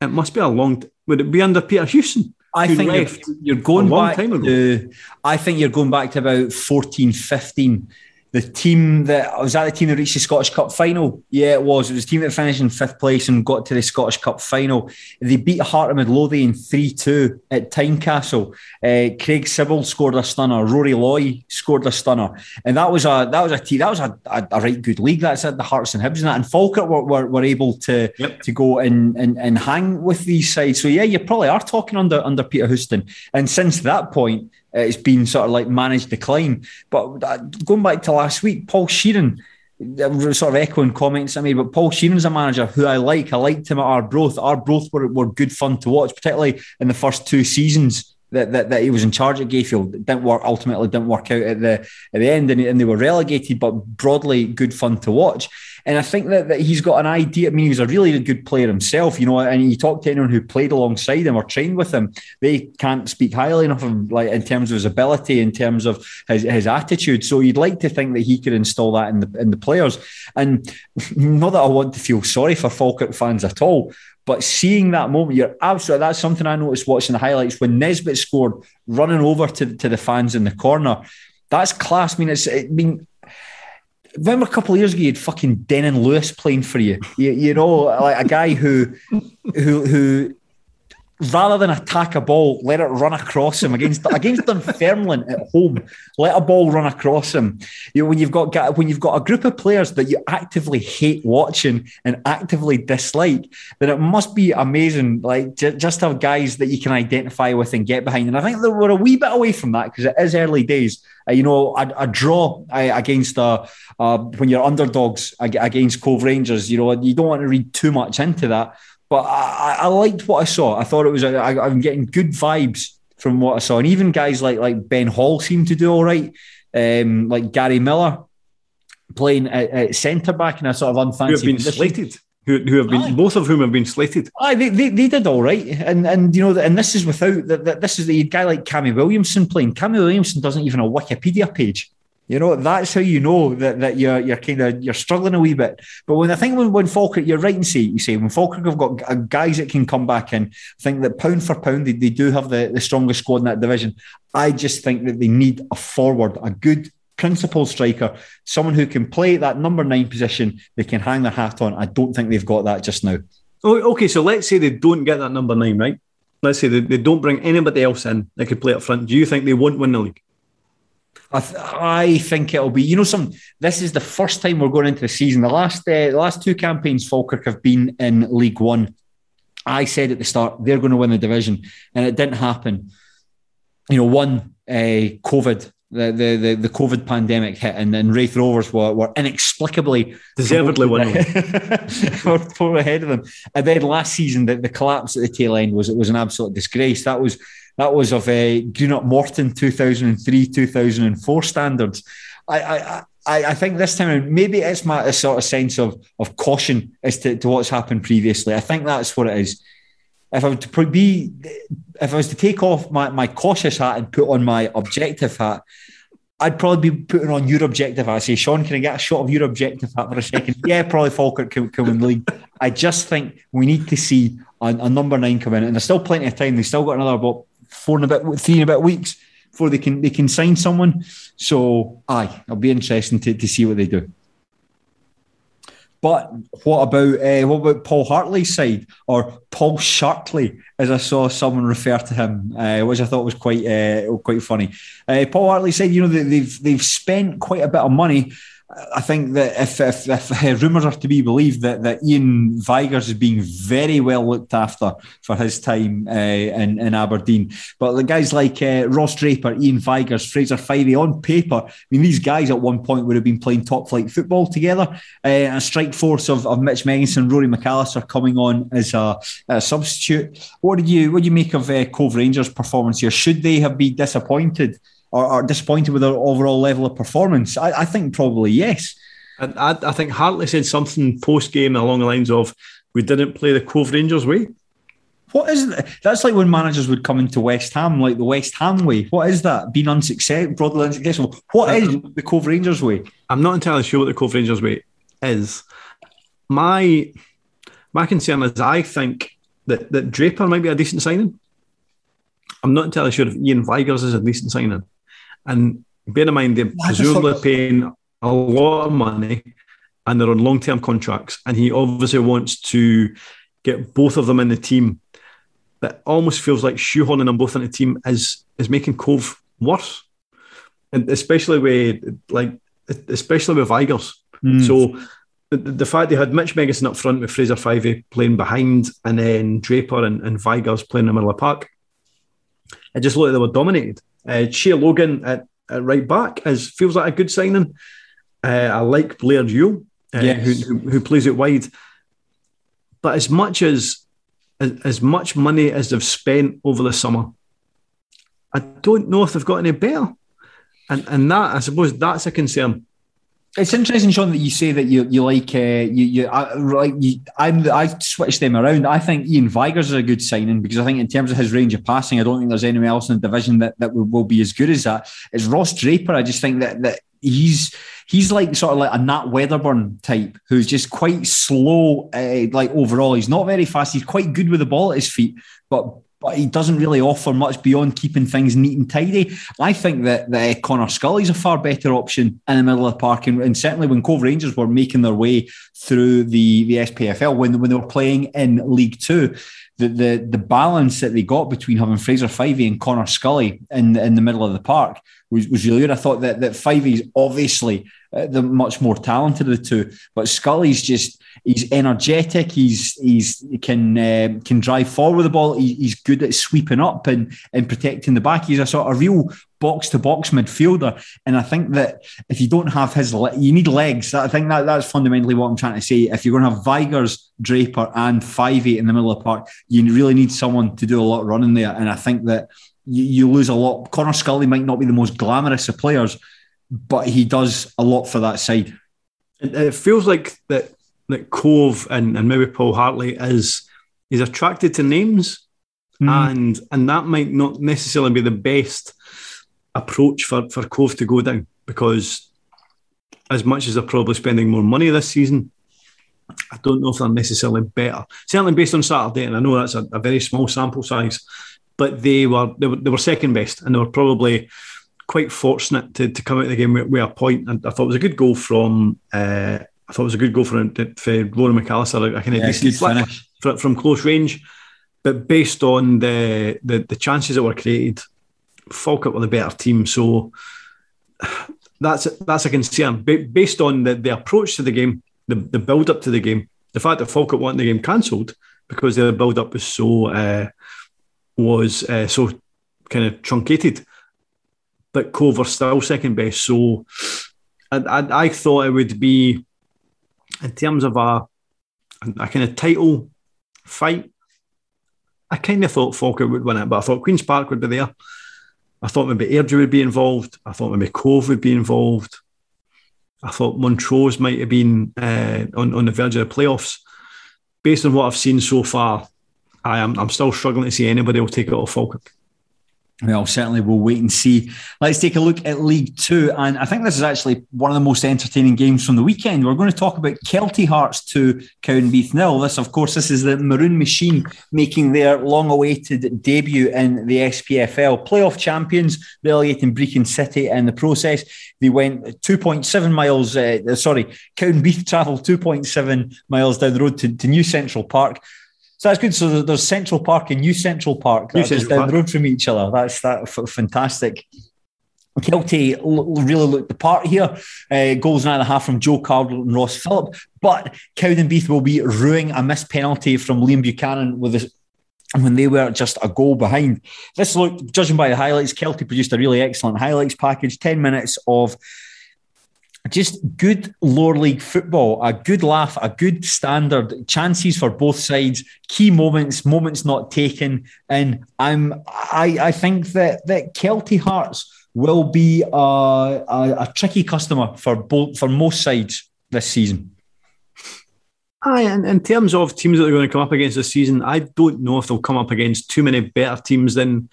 It must be a long. Would it be under Peter Houston? I think you're, you're, going back to. I think you're going back to about 14, 15 the team that was that the team that reached the Scottish Cup final. Yeah, it was. It was the team that finished in fifth place and got to the Scottish Cup final. They beat Heart of Midlothian three two at Tynecastle. Uh, Craig Sibbald scored a stunner. Rory Loy scored a stunner, and that was a that was a team that was a, a, a right good league. That's at the Hearts and Hibs and that. And Falkirk were, were, were able to yep. to go and, and and hang with these sides. So yeah, you probably are talking under under Peter Houston. And since that point it's been sort of like managed decline. But uh, going back to last week, Paul Sheerin, uh, sort of echoing comments I made, but Paul Sheerin's a manager who I like. I liked him at Arbroath. Arbroath were, were good fun to watch, particularly in the first two seasons that, that, that he was in charge at Gayfield. It didn't work ultimately didn't work out at the at the end and, and they were relegated, but broadly good fun to watch. And I think that, that he's got an idea. I mean, he's a really good player himself, you know. And you talk to anyone who played alongside him or trained with him, they can't speak highly enough of him, like in terms of his ability, in terms of his, his attitude. So you'd like to think that he could install that in the in the players. And not that I want to feel sorry for Falkirk fans at all, but seeing that moment, you're absolutely that's something I noticed watching the highlights when Nesbitt scored, running over to, to the fans in the corner. That's class. I mean, it's I mean, remember a couple of years ago you had fucking Denan Lewis playing for you. You, you know, like a guy who who who rather than attack a ball, let it run across him against against Dunfermline at home. Let a ball run across him. You know, when you've got when you've got a group of players that you actively hate watching and actively dislike, then it must be amazing. Like j- just have guys that you can identify with and get behind. And I think that we're a wee bit away from that because it is early days. Uh, you know, a, a draw uh, against a, uh, when you're underdogs against Cove Rangers. You know, you don't want to read too much into that. But I, I liked what I saw. I thought it was. I, I'm getting good vibes from what I saw, and even guys like like Ben Hall seemed to do all right. Um, like Gary Miller playing at, at centre back in a sort of unfancy. Who have been position. slated? Who, who have been? Aye. Both of whom have been slated. Aye, they, they, they did all right, and and you know, and this is without that. This is the guy like Cammy Williamson playing. Cammy Williamson doesn't even have a Wikipedia page. You know, that's how you know that, that you're you're kind of you're struggling a wee bit. But when I think when, when Falkirk, you're right in say you say when Falkirk have got guys that can come back in, I think that pound for pound they, they do have the, the strongest squad in that division. I just think that they need a forward, a good principal striker, someone who can play that number nine position, they can hang their hat on. I don't think they've got that just now. Oh, okay, so let's say they don't get that number nine, right? Let's say they, they don't bring anybody else in that could play up front. Do you think they won't win the league? I, th- I think it'll be, you know, some. This is the first time we're going into the season. The last, uh, the last two campaigns, Falkirk have been in League One. I said at the start they're going to win the division, and it didn't happen. You know, one uh, COVID, the, the the the COVID pandemic hit, and then Raith Rovers were, were inexplicably deservedly winning, were ahead of them. And then last season, the, the collapse at the tail end was it was an absolute disgrace. That was that was of a Greenock Morton 2003 2004 standards. I, I, I, I think this time maybe it's my sort of sense of of caution as to, to what's happened previously. I think that's what it is. If I were to be, if I was to take off my, my cautious hat and put on my objective hat, I'd probably be putting on your objective hat. I say, Sean, can I get a shot of your objective hat for a second? yeah, probably Falkirk can, can win the league. I just think we need to see a, a, number nine come in, and there's still plenty of time. They've still got another about four and a bit, three and a bit weeks before they can they can sign someone. So, aye, it'll be interesting to, to see what they do. But what about uh, what about Paul Hartley's side or Paul Shartley, as I saw someone refer to him, uh, which I thought was quite uh, quite funny. Paul Hartley said, you know, they've they've spent quite a bit of money I think that if, if, if uh, rumours are to be believed, that, that Ian Vigurs is being very well looked after for his time uh, in, in Aberdeen. But the guys like uh, Ross Draper, Ian Vigurs, Fraser Fyvie, on paper, I mean, these guys at one point would have been playing top flight football together. Uh, a strike force of, of Mitch Megginson, Rory McAllister coming on as a, a substitute. What did you what do you make of uh, Cove Rangers' performance here? Should they have been disappointed? Or, or disappointed with their overall level of performance? I, I think probably yes. And I, I think Hartley said something post game along the lines of, "We didn't play the Cove Rangers way." What is that? That's like when managers would come into West Ham, like the West Ham way. What is that? Being unsuccessful, broadly unsuccessful. What uh, is the Cove Rangers way? I'm not entirely sure what the Cove Rangers way is. My my concern is I think that, that Draper might be a decent signing. I'm not entirely sure if Ian Vigurs is a decent signing. And bear in mind, they're presumably paying a lot of money and they're on long term contracts. And he obviously wants to get both of them in the team. That almost feels like shoehorning them both in the team is is making Cove worse. And especially with like especially with Vigurs. Mm. So the, the, fact they had Mitch Megginson up front with Fraser Fyvie playing behind and then Draper and, and Vigurs playing in the middle of the park, it just looked like they were dominated. Uh, Shay Logan at, at, right back is feels like a good signing. Uh, I like Blair Yule, uh, yes. who, who, who plays it wide. But as much as, as as much money as they've spent over the summer, I don't know if they've got any better. And and that I suppose that's a concern. It's interesting, Sean, that you say that you you like uh, you you I, like I'm I switched them around. I think Ian Vigurs is a good signing because I think in terms of his range of passing, I don't think there's anyone else in the division that that will, will be as good as that. It's Ross Draper. I just think that that he's he's like sort of like a Nat Wedderburn type who's just quite slow. Uh, like overall, he's not very fast. He's quite good with the ball at his feet, but but he doesn't really offer much beyond keeping things neat and tidy. I think that, that Connor Scully is a far better option in the middle of the park. And, and certainly when Cove Rangers were making their way through the, the SPFL, when, when they were playing in League Two, the, the, the balance that they got between having Fraser Fyvie and Connor Scully in, in the middle of the park was, was really good. I thought that, that Fyvie's obviously uh, the much more talented of the two, but Scully's just he's energetic. He's he's he can uh, can drive forward with the ball. He, he's good at sweeping up and and protecting the back. He's a sort of real box to box midfielder. And I think that if you don't have his, le- you need legs. I think that that's fundamentally what I'm trying to say. If you're going to have Vigurs, Draper, and Fyvie in the middle of the park, you really need someone to do a lot of running there. And I think that you, you lose a lot. Connor Scully might not be the most glamorous of players, but he does a lot for that side. It feels like that that Cove and, and maybe Paul Hartley is is attracted to names, mm. and and that might not necessarily be the best approach for, for Cove to go down because as much as they're probably spending more money this season, I don't know if they're necessarily better. Certainly based on Saturday, and I know that's a, a very small sample size, but they were, they were they were second best, and they were probably quite fortunate to, to come out of the game with, with a point. And I thought it was a good goal from uh, I thought it was a good goal for, for Ronan McAllister, a kind of yeah, decent slip from, from close range. But based on the, the, the chances that were created, Falkirk were the better team. So that's that's a concern. Based on the, the approach to the game, the, the build up to the game, the fact that Falkirk wanted the game cancelled because their build up was so uh, was uh, so kind of truncated. But Cove are still second best. So I, I, I thought it would be in terms of a, a kind of title fight, I kind of thought Falkirk would win it, but I thought Queen's Park would be there. I thought maybe Airdrie would be involved. I thought maybe Cove would be involved. I thought Montrose might have been uh, on, on the verge of the playoffs. Based on what I've seen so far, I am I'm still struggling to see anybody will take it off Falkirk. Well, certainly we'll wait and see. Let's take a look at League Two. And I think this is actually one of the most entertaining games from the weekend. We're going to talk about Kelty Hearts to Cowdenbeath nil. This, of course, this is the Maroon Machine making their long awaited debut in the SPFL. Playoff champions, relegating Brechin City in the process. They went 2.7 miles, uh, sorry, Cowdenbeath travelled 2.7 miles down the road to, to New Central Park so that's good. So there's Central Park and New Central Park New just down the road from each other. That's that fantastic. Kelty really looked the part here. Uh, goals nine and a half from Joe Cardle and Ross Philp. But Cowdenbeath will be ruining a missed penalty from Liam Buchanan with this when they were just a goal behind. This looked, judging by the highlights, Kelty produced a really excellent highlights package. 10 minutes of just good lower league football, a good laugh, a good standard, chances for both sides, key moments, moments not taken. And I'm I, I think that that Kelty Hearts will be a, a, a tricky customer for both for most sides this season. Aye, and in terms of teams that are going to come up against this season, I don't know if they'll come up against too many better teams than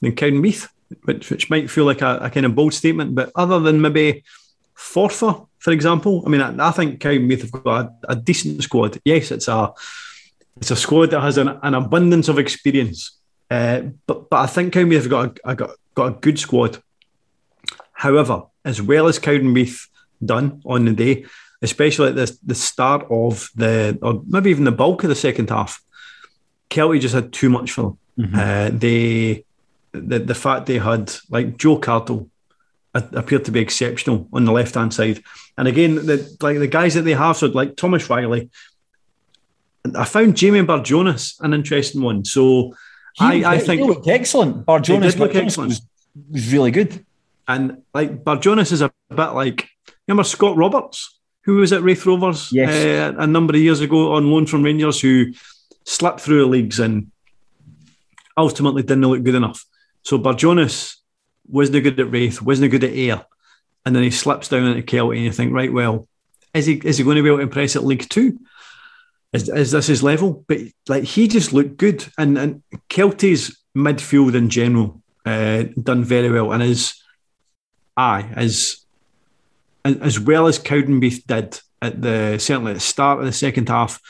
than Cowdenbeath, which which might feel like a, a kind of bold statement. But other than maybe Forfar, for example. I mean, I, I think Cowdenbeath have got a, a, decent squad. Yes, it's a it's a squad that has an, an abundance of experience, uh, but but I think Cowdenbeath have got a, got, got a good squad. However, as well as Cowdenbeath done on the day, especially at the the start of the or maybe even the bulk of the second half, Kelty just had too much for them. Mm-hmm. Uh, they the the fact they had like Joe Cardle appeared to be exceptional on the left hand side. And again, the like the guys that they have, so like Thomas Riley. I found Jamie Barjonas an interesting one. So he, I, I think looked excellent. Barjonas look excellent. Was, was really good. And like Barjonas is a bit like remember Scott Roberts, who was at Raith Rovers yes. uh, a number of years ago on loan from Rangers, who slipped through the leagues and ultimately didn't look good enough. So Barjonas wasn't good at Raith, wasn't good at Ayr, and then he slips down into Kelty, and you think, right, well, is he is he going to be able to impress at League Two? Is, is this his level? But like he just looked good, and and Kelty's midfield in general uh, done very well, and as I as as well as Cowdenbeath did at the certainly at the start of the second half.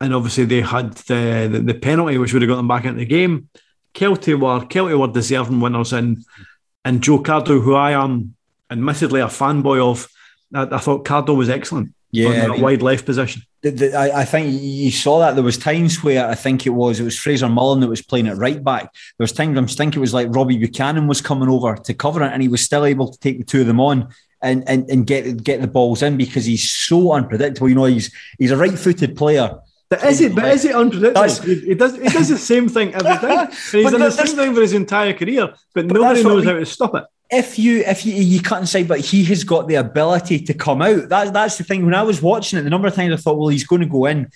and obviously they had the, the, the penalty which would have got them back into the game. Kelty were Kelty were deserving winners, and and Joe Cardle, who I am admittedly a fanboy of, I, I thought Cardle was excellent. Yeah, I mean- wide left position. The, the, I, I think you saw that there was times where I think it was it was Fraser Mullen that was playing at right back. There was times I'm thinking it was like Robbie Buchanan was coming over to cover it, and he was still able to take the two of them on and and, and get get the balls in because he's so unpredictable. You know, he's he's a right-footed player. But is it? But is it unpredictable? That's- He, he does. He does the same thing every time. And he's done the same thing for his entire career, but, But nobody knows we- how to stop it. if you if you, you cut inside, but he has got the ability to come out. That's that's the thing. When I was watching it, the number of times I thought, well, he's going to go in,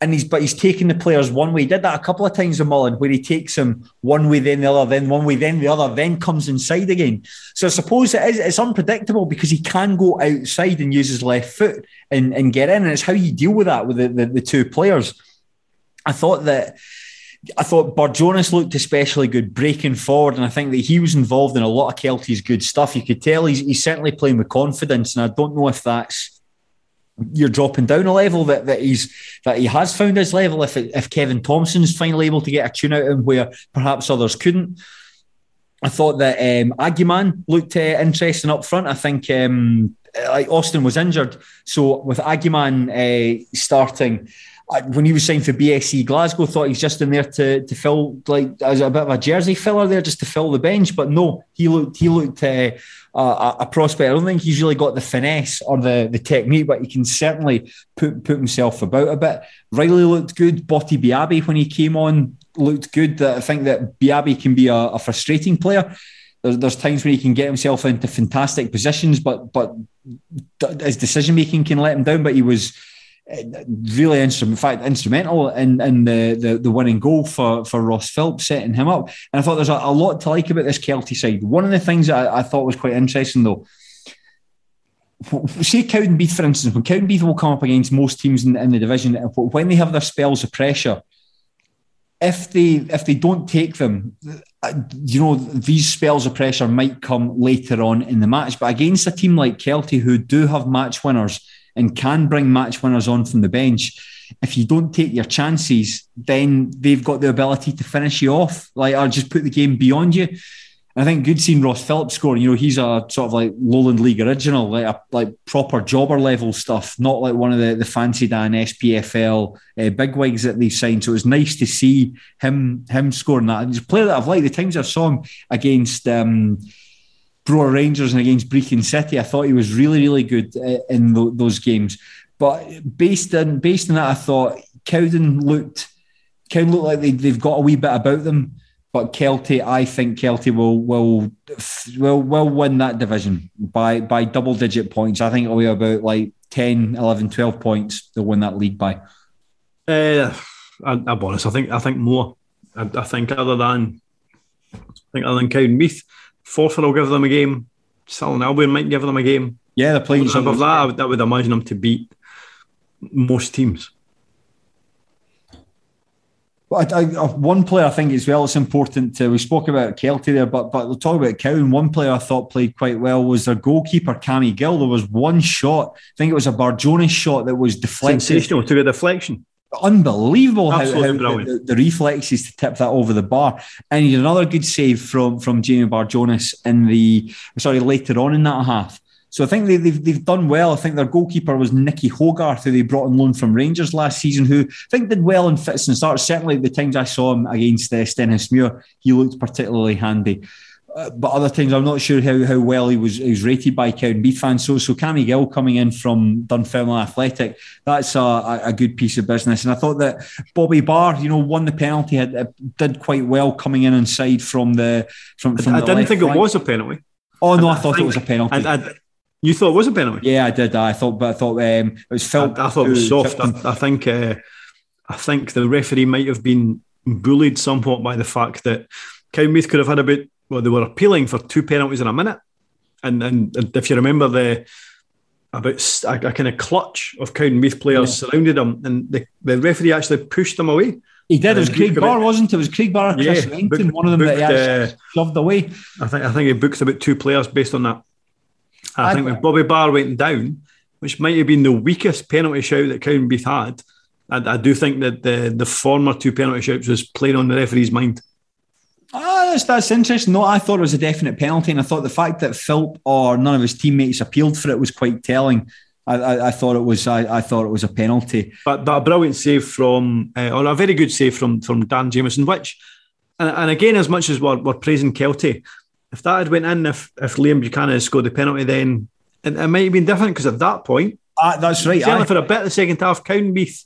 and he's but he's taking the players one way. He did that a couple of times with Mullen, where he takes them one way, then the other, then one way, then the other, then comes inside again. So I suppose it is it's unpredictable because he can go outside and use his left foot and, and get in, and it's how you deal with that with the, the, the two players. I thought that I thought Barjonas looked especially good breaking forward, and I think that he was involved in a lot of Kelty's good stuff. You could tell he's, he's certainly playing with confidence, and I don't know if that's you're dropping down a level that, that he's that he has found his level. If if Kevin Thompson's finally able to get a tune out of him where perhaps others couldn't. I thought that um, Aguiman looked uh, interesting up front. I think um, like Austin was injured, so with Aguiman uh, starting, when he was signed for BSC Glasgow, thought he's just in there to to fill like as a bit of a jersey filler there, just to fill the bench. But no, he looked he looked uh, a, a prospect. I don't think he's really got the finesse or the the technique, but he can certainly put put himself about a bit. Riley looked good. Botti Biabi when he came on looked good. I think that Biabi can be a, a frustrating player. There's, there's times where he can get himself into fantastic positions, but but his decision making can let him down. But he was really in fact, instrumental in, in the, the the winning goal for for Ross Philp, setting him up. And I thought there's a, a lot to like about this Kelty side. One of the things that I, I thought was quite interesting, though, say Cowdenbeath, for instance, when Cowdenbeath will come up against most teams in, in the division, when they have their spells of pressure, if they if they don't take them, you know these spells of pressure might come later on in the match. But against a team like Kelty, who do have match winners and can bring match winners on from the bench, if you don't take your chances, then they've got the ability to finish you off, like or just put the game beyond you. I think good seeing Ross Philp score. You know, he's a sort of like Lowland League original, like a like proper jobber level stuff, not like one of the, the fancy Dan SPFL uh, bigwigs that they've signed. So it was nice to see him him scoring that. And he's a player that I've liked. The times I saw him against um, Berwick Rangers and against Brechin City, I thought he was really, really good uh, in those games. But based on based on that, I thought Cowden looked Cowden looked like they, they've got a wee bit about them. But Kelty, I think Kelty will will will will win that division by by double digit points. I think it'll be about like 10, 11, 12 points. They'll win that league by. Uh, I, I'll be honest. I think I think more. I, I think other than I think other than Cowdenbeath, Forfar will give them a game. Stirling Albion might give them a game. Yeah, they're playing. Above that, I would, I would imagine them to beat most teams. But I, I, uh, one player I think as well, it's important to, we spoke about Kelty there, but but we'll talk about Cowden. One player I thought played quite well was their goalkeeper, Cammy Gill. There was one shot, I think it was a Barjonas shot that was deflected. Sensational, took a deflection. Unbelievable how, how Absolutely the, the, reflexes to tip that over the bar. And he did another good save from, from Jamie Barjonas in the, sorry, later on in that half. So I think they, they've, they've done well. I think their goalkeeper was Nicky Hogarth, who they brought on loan from Rangers last season, who I think did well in fits and starts. Certainly the times I saw him against uh, Stenhousemuir, he looked particularly handy. Uh, but other times I'm not sure how, how well he was he was rated by Cowdenbeath fans. So so Cammy Gill coming in from Dunfermline Athletic, that's a, a, a good piece of business. And I thought that Bobby Barr, you know, won the penalty, had, uh, did quite well coming in inside from the from. from I, I the didn't think flank. it was a penalty. Oh no, I, I thought it was a penalty. I, you thought it was a penalty? Yeah, I did. I thought, but I thought um, it was I, I thought it was soft. I, I think uh, I think the referee might have been bullied somewhat by the fact that Cowdenbeath could have had about well, they were appealing for two penalties in a minute, and and, and if you remember the about a kind of clutch of Cowdenbeath players surrounded him, and the, the referee actually pushed them away. He did. It was Craig Barr, wasn't it? It was Craig Barr, Chris Yeah, Langton, booked- one of them that he booked, actually uh, shoved away. I think I think he booked about two players based on that. I, I- think when Bobby Barr went down, which might have been the weakest penalty shout that Cowdenbeath had, I, I do think that the the former two penalty shouts was playing on the referee's mind. Ah, that's, that's interesting. No, I thought it was a definite penalty, and I thought the fact that Philp or none of his teammates appealed for it was quite telling. I, I, I thought it was I, I, thought it was a penalty. But, but a brilliant save from, uh, or a very good save from from Dan Jamieson, which, and, and again, as much as we're, we're praising Kelty, if that had went in, if if Liam Buchanan had scored the penalty, then it, it might have been different because at that point, uh, that's right. Certainly for a bit of the second half, Cowdenbeath,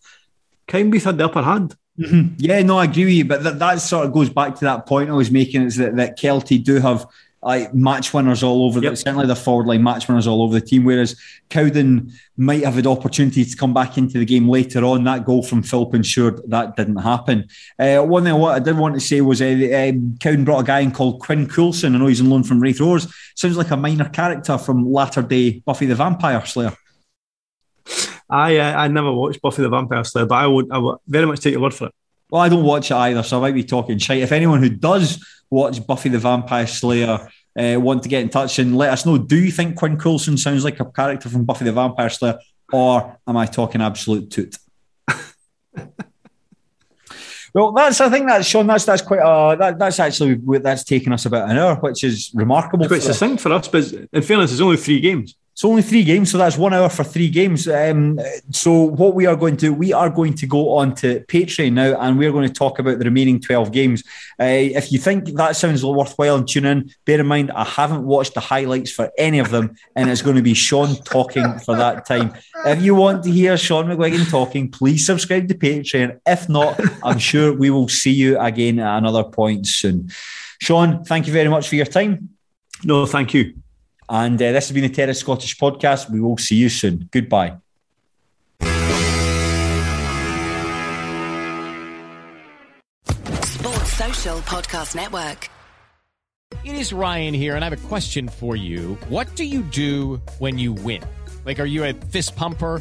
Cowdenbeath had the upper hand. Mm-hmm. Yeah, no, I agree with you, but that, that sort of goes back to that point I was making is that, that Kelty do have like match winners all over. Yep. The, certainly the forward line match winners all over the team. Whereas Cowden might have had opportunity to come back into the game later on. That goal from Philp ensured that didn't happen. Uh, one thing what I did want to say was uh, um, Cowden brought a guy in called Quinn Coulson. I know he's on loan from Raith Rovers. Sounds like a minor character from latter day Buffy the Vampire Slayer. I uh, I never watched Buffy the Vampire Slayer, but I would I would very much take your word for it. Well, I don't watch it either, so I might be talking shite. If anyone who does watch Buffy the Vampire Slayer uh, want to get in touch and let us know, do you think Quinn Coulson sounds like a character from Buffy the Vampire Slayer, or am I talking absolute toot? Well, that's I think that's Sean. That's that's quite uh that, that's actually that's taken us about an hour, which is remarkable. It's quite succinct for us, but in fairness, it's only three games. It's only three games, so that's one hour for three games. Um, so what we are going to we are going to go on to Patreon now, and we're going to talk about the remaining twelve games. Uh, if you think that sounds worthwhile, and tune in. Bear in mind, I haven't watched the highlights for any of them, and it's going to be Sean talking for that time. If you want to hear Sean McGuigan talking, please subscribe to Patreon. If not, I'm sure we will see you again at another point soon. Sean, thank you very much for your time. No, thank you. And uh, this has been the Terrace Scottish podcast. We will see you soon. Goodbye. Sports Social Podcast Network. It is Ryan here, and I have a question for you. What do you do when you win? Like, are you a fist pumper?